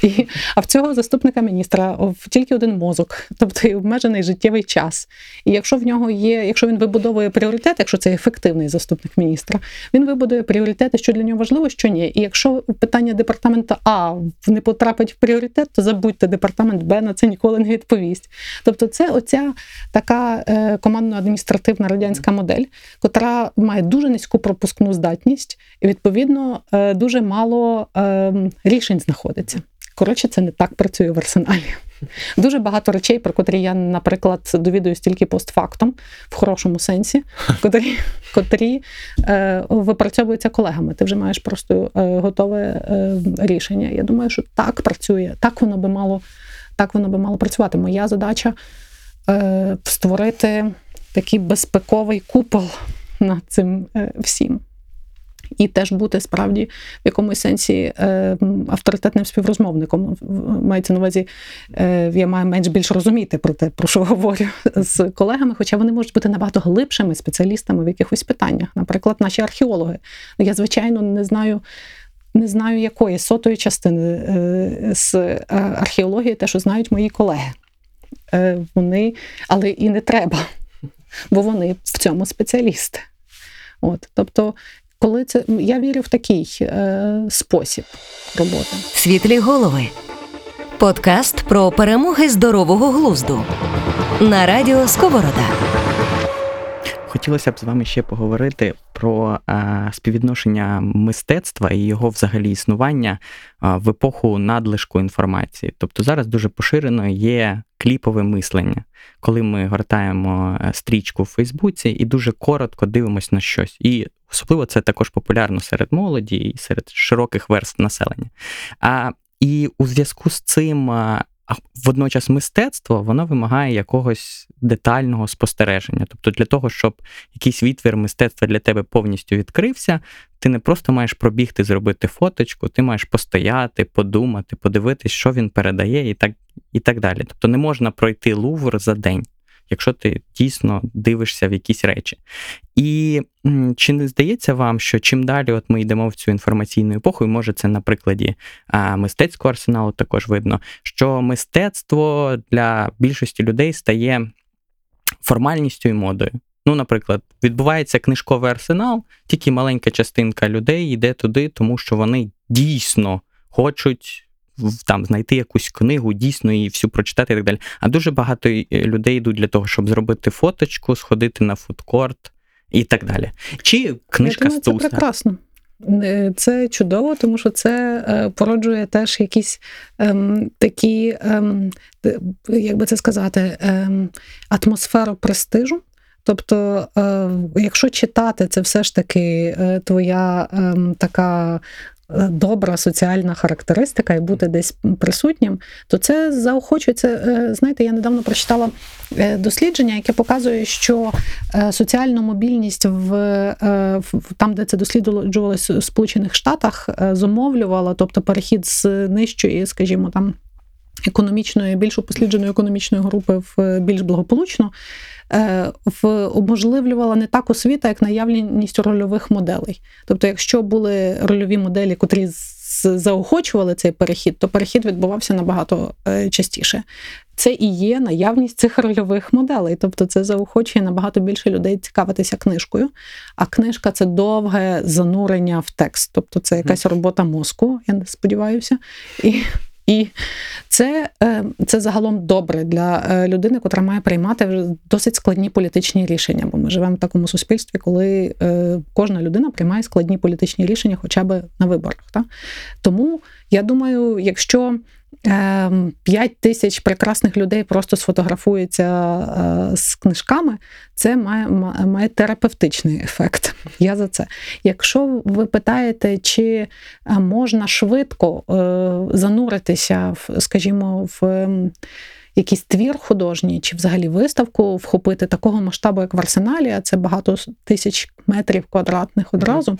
І, А в цього заступника міністра тільки один мозок, тобто і обмежений життєвий час. І якщо в нього є, якщо він вибудовує пріоритет, якщо це ефективний заступник міністра, він вибудує пріоритети, що для нього важливо, що ні. І якщо питання департаменту А не потрапить в пріоритет, то забудьте департамент Б на це ніколи не відповість. Тобто, це оця така е, командна адміністрація адміністративна радянська модель, котра має дуже низьку пропускну здатність, і відповідно е, дуже мало ем, рішень знаходиться. Коротше, це не так працює в арсеналі. Дуже багато речей, про котрі я, наприклад, довідуюсь тільки постфактом, в хорошому сенсі, котрі котрі е, випрацьовуються колегами. Ти вже маєш просто е, готове е, рішення. Я думаю, що так працює, так воно би мало так воно би мало працювати. Моя задача е, створити такий безпековий купол над цим е, всім. І теж бути справді в якомусь сенсі е, авторитетним співрозмовником. Мається на увазі, е, я маю менш більш розуміти про те, про що говорю з колегами, хоча вони можуть бути набагато глибшими спеціалістами в якихось питаннях. Наприклад, наші археологи. Я, звичайно, не знаю. Не знаю якої сотої частини з археології, те, що знають мої колеги. Вони, але і не треба бо вони в цьому спеціалісти. От, Тобто, коли це я вірю в такий е, спосіб роботи. Світлі голови. Подкаст про перемоги здорового глузду на радіо Сковорода. Хотілося б з вами ще поговорити про а, співвідношення мистецтва і його взагалі існування а, в епоху надлишку інформації. Тобто зараз дуже поширено є кліпове мислення, коли ми гортаємо е, стрічку в Фейсбуці і дуже коротко дивимося на щось. І особливо це також популярно серед молоді і серед широких верств населення. А і у зв'язку з цим а водночас мистецтво воно вимагає якогось детального спостереження. Тобто, для того, щоб якийсь відвір мистецтва для тебе повністю відкрився, ти не просто маєш пробігти, зробити фоточку, ти маєш постояти, подумати, подивитись, що він передає, і так, і так далі. Тобто не можна пройти лувр за день якщо ти дійсно дивишся в якісь речі. І чи не здається вам, що чим далі от ми йдемо в цю інформаційну епоху, і може це на прикладі а, мистецького арсеналу також видно, що мистецтво для більшості людей стає формальністю і модою. Ну, наприклад, відбувається книжковий арсенал, тільки маленька частинка людей йде туди, тому що вони дійсно хочуть там знайти якусь книгу дійсно і всю прочитати і так далі. А дуже багато е, людей йдуть для того, щоб зробити фоточку, сходити на фудкорт і так далі. Чи книжка Я думаю, Це прекрасно. Е, це чудово, тому що це е, породжує теж якісь ем, такі, ем, як би це сказати, ем, атмосферу престижу. Тобто, якщо читати, це все ж таки твоя ем, така добра соціальна характеристика і бути десь присутнім, то це заохочується. Е, знаєте, я недавно прочитала е, дослідження, яке показує, що соціальна мобільність в там, де це досліджувалося в Сполучених Штатах, зумовлювала, тобто перехід з нижчої, скажімо, там економічної, більш упослідженої економічної групи в більш благополучну. Е, уможливлювала не так освіта, як наявність рольових моделей. Тобто, якщо були рольові моделі, котрі заохочували цей перехід, то перехід відбувався набагато е, частіше. Це і є наявність цих рольових моделей. Тобто це заохочує набагато більше людей цікавитися книжкою. А книжка це довге занурення в текст. Тобто це якась робота мозку, я не сподіваюся. І і це е, це загалом добре для е, людини, котра має приймати досить складні політичні рішення. Бо ми живемо в такому суспільстві, коли е, кожна людина приймає складні політичні рішення, хоча б на виборах. Так? Тому я думаю, якщо 5 ем, тисяч прекрасних людей просто сфотографуються е, з книжками, це має має терапевтичний ефект. Я за це. Якщо ви питаєте, чи е, можна швидко е, зануритися в, скажімо, в ем, якийсь твір художній, чи взагалі виставку вхопити такого масштабу, як в арсеналі, а це багато тисяч метрів квадратних одразу.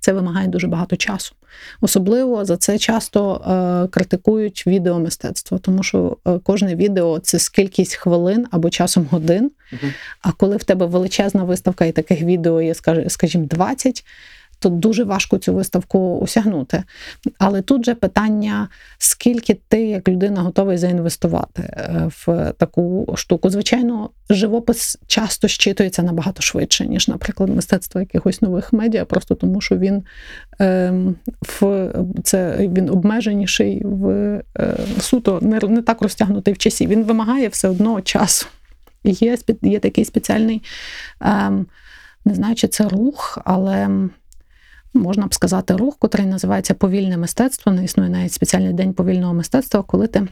Це вимагає дуже багато часу. Особливо за це часто е, критикують відеомистецтво, тому що е, кожне відео це скількість хвилин або часом годин. uh А коли в тебе величезна виставка і таких відео є, скажімо, 20, то дуже важко цю виставку осягнути. Але тут же питання, скільки ти, як людина, готовий заінвестувати е, в таку штуку. Звичайно, живопис часто щитується набагато швидше, ніж, наприклад, мистецтво якихось нових медіа, просто тому що він е, в це він обмеженіший в е, суто, не, не так розтягнутий в часі. Він вимагає все одно часу. Є є такий спеціальний, е, не знаю, чи це рух, але можна б сказати, рух, котрий називається повільне мистецтво. Не існує навіть спеціальний день повільного мистецтва, коли ти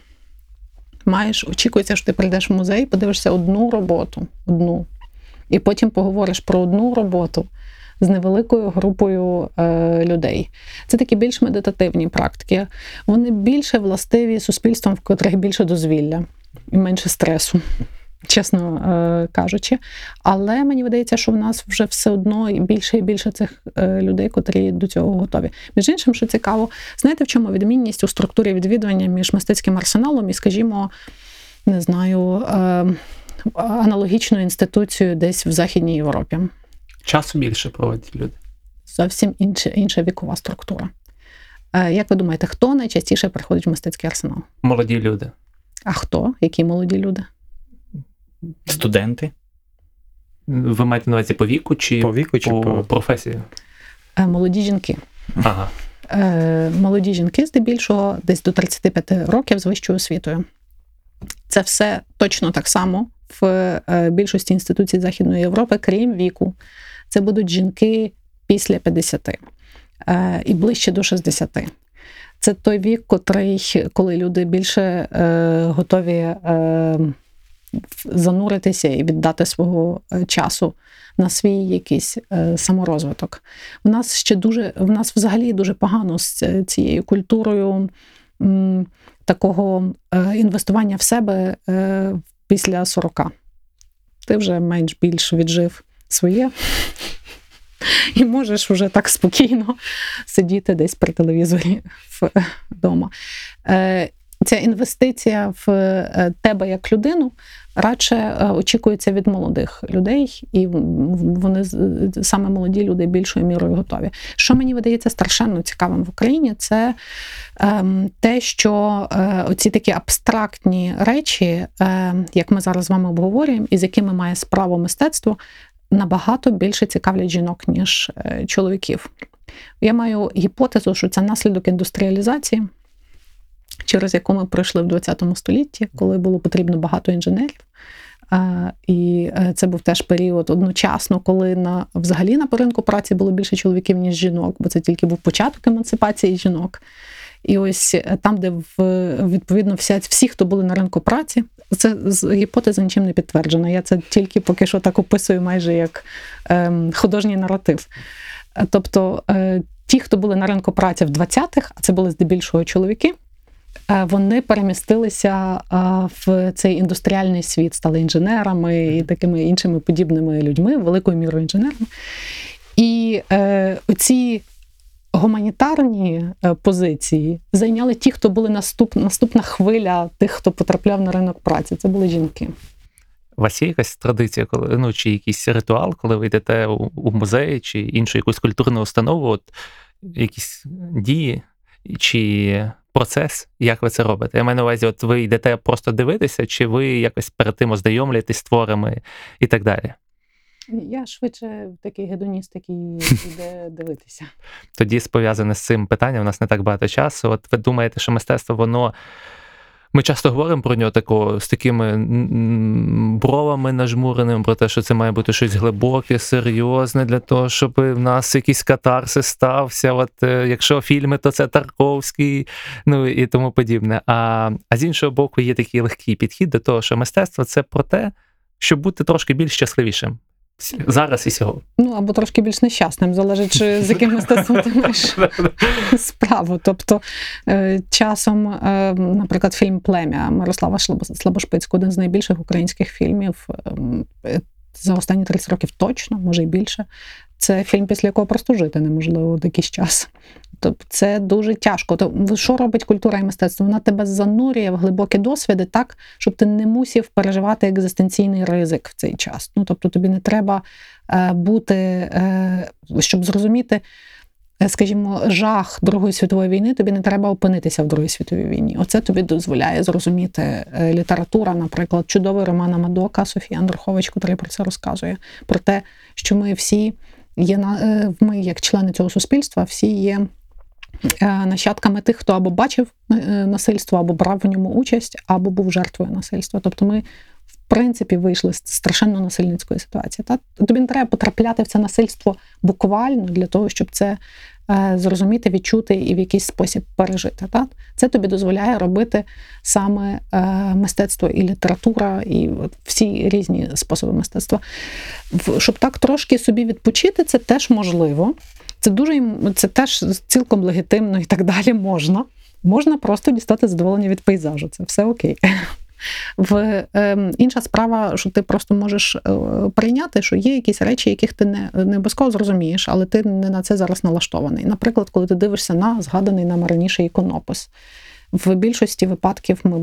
маєш, очікується, що ти прийдеш в музей, подивишся одну роботу, одну, і потім поговориш про одну роботу. З невеликою групою е, людей. Це такі більш медитативні практики. Вони більше властиві суспільствам, в котрих більше дозвілля і менше стресу чесно е, кажучи. Але мені видається, що в нас вже все одно більше і більше цих е, людей, котрі до цього готові. Між іншим, що цікаво, знаєте, в чому відмінність у структурі відвідування між мистецьким арсеналом і, скажімо, не знаю, е, аналогічною інституцією десь в Західній Європі. Часу більше проводять люди. Зовсім інша, інша вікова структура. Як ви думаєте, хто найчастіше приходить в мистецький арсенал? Молоді люди. А хто? Які молоді люди? Студенти. Ви маєте на увазі по віку чи по віку, чи по, по професії? Е, молоді жінки. Ага. Е, молоді жінки, здебільшого, десь до 35 років з вищою освітою. Це все точно так само в е, більшості інституцій Західної Європи, крім віку. Це будуть жінки після 50 і ближче до 60. Це той вік, котрий, коли люди більше готові зануритися і віддати свого е, часу на свій якийсь е, саморозвиток. У нас ще дуже в нас взагалі дуже погано з цією культурою такого е, інвестування в себе е, після 40. Ти вже менш-більш віджив своє. І можеш вже так спокійно сидіти десь при телевізорі вдома. Е, ця інвестиція в е, тебе як людину радше е, очікується від молодих людей, і вони саме молоді люди більшою мірою готові. Що мені видається страшенно цікавим в Україні, це ем, те, що е, оці такі абстрактні речі, як ми зараз з вами обговорюємо, і з якими має справу мистецтво, набагато більше цікавлять жінок, ніж чоловіків. Я маю гіпотезу, що це наслідок індустріалізації через яку ми пройшли в 20 столітті, коли було потрібно багато інженерів. І е, це був теж період одночасно, коли на взагалі на ринку праці було більше чоловіків, ніж жінок, бо це тільки був початок емансипації жінок. І ось е, там, де в, відповідно вся, всі, хто були на ринку праці, це гіпотеза нічим не підтверджена. Я це тільки поки що так описую, майже як ем, художній наратив. Тобто е, ті, хто були на ринку праці в 20-х, а це були здебільшого чоловіки. Е, вони перемістилися е, в цей індустріальний світ, стали інженерами і такими іншими подібними людьми, великою мірою інженерами. І е, ці гуманітарні е, позиції зайняли ті, хто були наступ, наступна хвиля тих, хто потрапляв на ринок праці. Це були жінки. У вас є якась традиція, коли ну чи якийсь ритуал, коли ви йдете у, у музей чи іншу якусь культурну установу, от якісь дії, чи процес, як ви це робите? Я маю на увазі, от ви йдете просто дивитися, чи ви якось перед тим ознайомлюєтесь з творами і так далі? Я швидше такий гедоніст, який йде дивитися. Тоді пов'язане з цим питанням, у нас не так багато часу. От ви думаєте, що мистецтво воно ми часто говоримо про нього такого з такими бровами нажмуреними, про те, що це має бути щось глибоке, серйозне для того, щоб в нас якийсь катарсис стався. От е, якщо фільми, то це Тарковський, ну і тому подібне. А, А з іншого боку, є такий легкий підхід до того, що мистецтво це про те, щоб бути трошки більш щасливішим зараз і сьогодні. Ну або трошки більш нещасним, залежить, з яким мистецтвом ти маєш справу. Тобто е, часом, е, наприклад, фільм Плем'я Мирослава Слабошпицького, один з найбільших українських фільмів ем, е, за останні 30 років точно, може й більше. Це фільм, після якого просто жити неможливо якийсь час. Тобто це дуже тяжко. То що робить культура і мистецтво? Вона тебе занурює в глибокі досвіди так, щоб ти не мусів переживати екзистенційний ризик в цей час. Ну тобто тобі не треба е, бути, е, щоб зрозуміти. Е, скажімо, жах Другої світової війни, тобі не треба опинитися в Другій світовій війні. Оце тобі дозволяє зрозуміти література, наприклад, чудовий роман Амадока Софія Андрухович, який про це розказує, про те, що ми всі є е, ми, як члени цього суспільства, всі є. Нащадками тих, хто або бачив насильство, або брав в ньому участь, або був жертвою насильства. Тобто ми В принципі вийшли з страшенно насильницької ситуації. Та? Тобі не треба потрапляти в це насильство буквально для того, щоб це е, зрозуміти, відчути і в якийсь спосіб пережити. Та? Це тобі дозволяє робити саме е, мистецтво і література, і всі різні способи мистецтва. Щоб так трошки собі відпочити, це теж можливо. Це дуже це теж цілком легітимно і так далі можна. Можна просто дістати задоволення від пейзажу. Це все окей. В е, інша справа, що ти просто можеш е, прийняти, що є якісь речі, яких ти не не обов'язково зрозумієш, але ти не на це зараз налаштований. Наприклад, коли ти дивишся на згаданий нам раніше іконопис. В більшості випадків ми,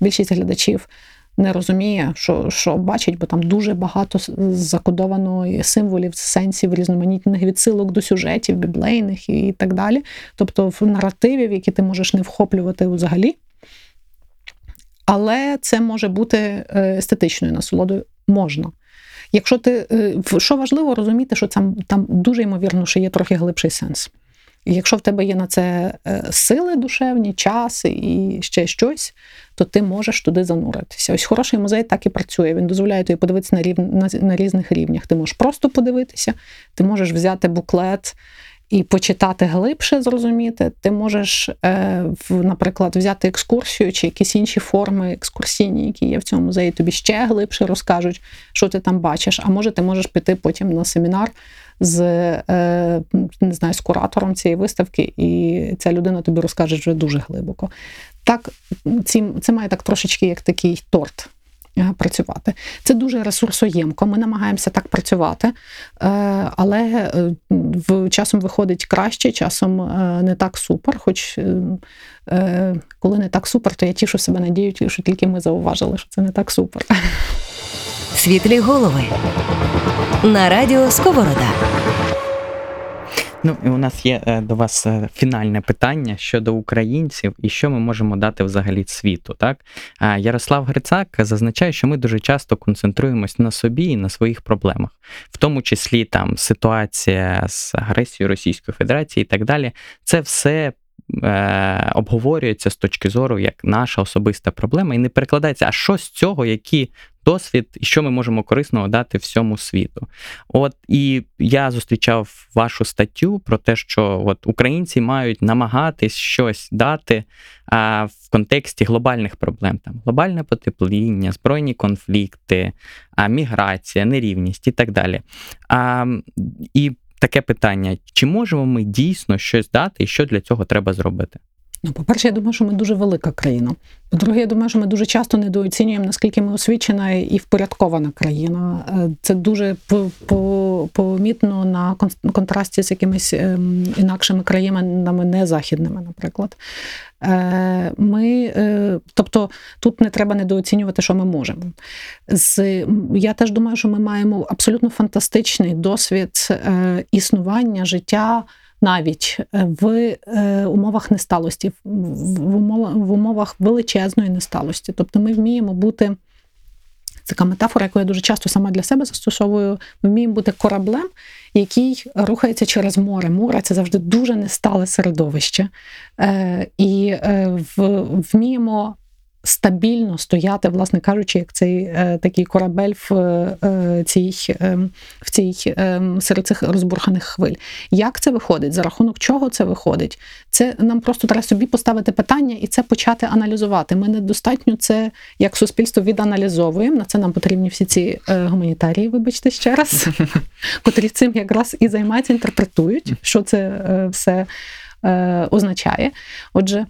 більшість глядачів не розуміє, що що бачить, бо там дуже багато закодовано символів, сенсів, різноманітних відсилок до сюжетів, біблейних і так далі. Тобто в наративів, які ти можеш не вхоплювати взагалі. Але це може бути е, естетичною насолодою можна. Якщо ти е, що важливо розуміти, що там там дуже ймовірно, що є трохи глибший сенс. Якщо в тебе є на це е, сили душевні, час і ще щось, то ти можеш туди зануритися. Ось хороший музей так і працює. Він дозволяє тобі подивитися на рів... на, на різних рівнях. Ти можеш просто подивитися, ти можеш взяти буклет і почитати глибше, зрозуміти, ти можеш, е, наприклад, взяти екскурсію чи якісь інші форми екскурсійні, які є в цьому музеї, тобі ще глибше розкажуть, що ти там бачиш. А може, ти можеш піти потім на семінар з е, не знаю, з куратором цієї виставки, і ця людина тобі розкаже вже дуже глибоко. так ці, це має так трошечки як такий торт. Е, працювати. Це дуже ресурсоємко. Ми намагаємося так працювати, е, але в часом виходить краще, часом не так супер. Хоч коли не так супер, то я тішу себе надією, що тільки ми зауважили, що це не так супер. Світлі голови на радіо Сковорода. Ну і у нас є е, до вас е, фінальне питання щодо українців і що ми можемо дати взагалі світу. Так Ярослав Грицак зазначає, що ми дуже часто концентруємось на собі і на своїх проблемах, в тому числі там ситуація з агресією Російської Федерації і так далі. Це все е, обговорюється з точки зору як наша особиста проблема, і не перекладається, а що з цього, які досвід і що ми можемо корисного дати всьому світу. От і я зустрічав вашу статтю про те, що от українці мають намагатись щось дати а, в контексті глобальних проблем, там глобальне потепління, збройні конфлікти, а, міграція, нерівність і так далі. А, І таке питання: чи можемо ми дійсно щось дати, і що для цього треба зробити? Ну, по-перше, я думаю, що ми дуже велика країна. По-друге, я думаю, що ми дуже часто недооцінюємо, наскільки ми освічена і впорядкована країна. Е, це дуже помітно на контрасті з якимись ем, інакшими країнами, не західними, наприклад. Е, ми, е, Тобто тут не треба недооцінювати, що ми можемо. З, Я теж думаю, що ми маємо абсолютно фантастичний досвід існування життя навіть е, в е, умовах несталості, в умовах, в величезної несталості. Тобто ми вміємо бути. Така метафора, яку я дуже часто сама для себе застосовую. Ми вміємо бути кораблем, який рухається через море. Море це завжди дуже нестале середовище. Е, і вміємо стабільно стояти, власне кажучи, як цей е, такий корабель в е, цій е, в цій е, серед цих розбурханих хвиль. Як це виходить? За рахунок чого це виходить? Це нам просто треба собі поставити питання і це почати аналізувати. Ми недостатньо це як суспільство віданалізовуємо. На це нам потрібні всі ці е, гуманітарії, вибачте ще раз, котрі цим якраз і займаються, інтерпретують, що це все означає. Отже.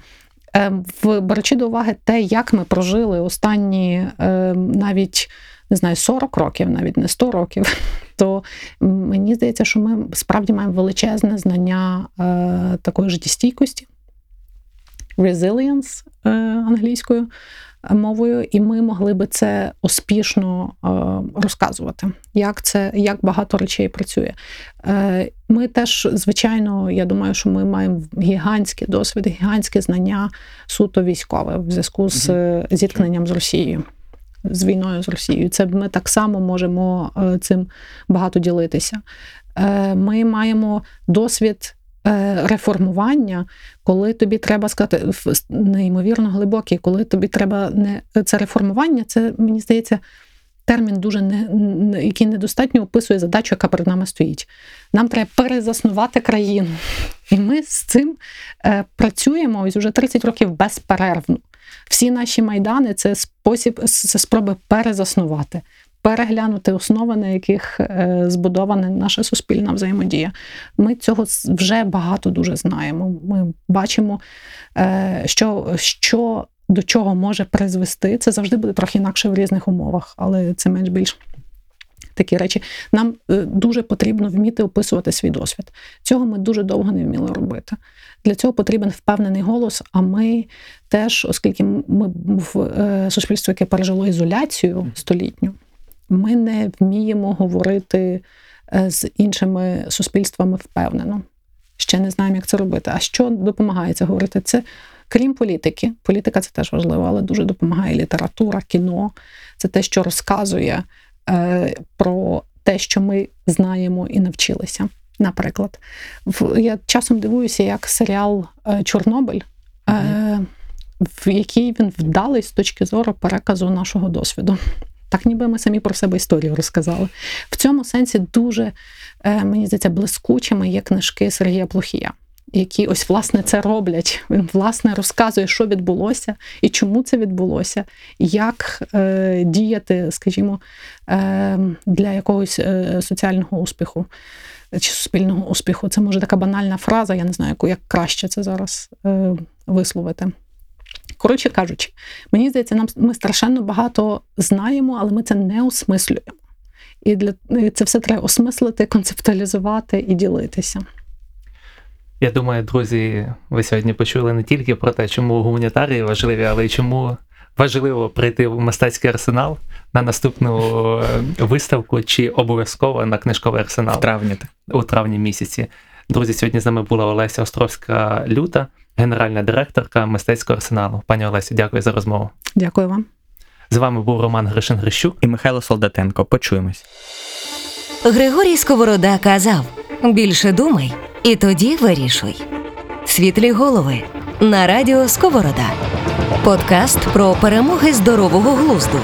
Ем, в беручи до уваги те, як ми прожили останні ем, навіть не знаю 40 років, навіть не 100 років, то мені здається, що ми справді маємо величезне знання е, такої життєстійкості, resilience е, англійською мовою, і ми могли би це успішно е, розказувати, як це як багато речей працює. Е, ми теж, звичайно, я думаю, що ми маємо гігантський досвід, гігантське знання суто військове в зв'язку з е, зіткненням з Росією. З війною з Росією. Це ми так само можемо цим багато ділитися. Ми маємо досвід реформування, коли тобі треба сказати неймовірно глибокі, коли тобі треба не це реформування, це мені здається. Термін дуже не який недостатньо описує задачу, яка перед нами стоїть. Нам треба перезаснувати країну. І ми з цим е, працюємо ось уже 30 років безперервно. Всі наші майдани це спосіб, це спроби перезаснувати, переглянути основи, на яких е, збудована наша суспільна взаємодія. Ми цього вже багато дуже знаємо. Ми бачимо, е, що, що до чого може призвести. Це завжди буде трохи інакше в різних умовах, але це менш більш. Такі речі нам е, дуже потрібно вміти описувати свій досвід. Цього ми дуже довго не вміли робити. Для цього потрібен впевнений голос. А ми теж, оскільки ми в суспільстві, яке пережило ізоляцію столітню, ми не вміємо говорити е, з іншими суспільствами впевнено. Ще не знаємо, як це робити. А що допомагає це говорити? Це крім політики. Політика це теж важливо, але дуже допомагає література, кіно. Це те, що розказує е, про те, що ми знаємо і навчилися. Наприклад, я часом дивуюся, як серіал е, Чорнобиль, е, в який він вдалий з точки зору переказу нашого досвіду. Так ніби ми самі про себе історію розказали. В цьому сенсі дуже, е, мені здається, блискучими є книжки Сергія Плохія, які ось власне це роблять. Він власне розказує, що відбулося і чому це відбулося, як е, діяти, скажімо, е, для якогось е, соціального успіху чи суспільного успіху. Це може така банальна фраза, я не знаю, яку як краще це зараз е, висловити. Коротше кажучи, мені здається, нам ми страшенно багато знаємо, але ми це не осмислюємо. І для і це все треба осмислити, концептуалізувати і ділитися. Я думаю, друзі, ви сьогодні почули не тільки про те, чому гуманітарії важливі, але й чому важливо прийти в мистецький арсенал на наступну е, виставку чи обов'язково на книжковий арсенал В травні. у травні місяці. Друзі, сьогодні з нами була Олеся Островська Люта, генеральна директорка мистецького арсеналу. Пані Олесю, дякую за розмову. Дякую вам. З вами був Роман Гришин Грищук. І Михайло Солдатенко. Почуємось. Григорій Сковорода казав: більше думай, і тоді вирішуй. Світлі голови на радіо Сковорода. Подкаст про перемоги здорового глузду.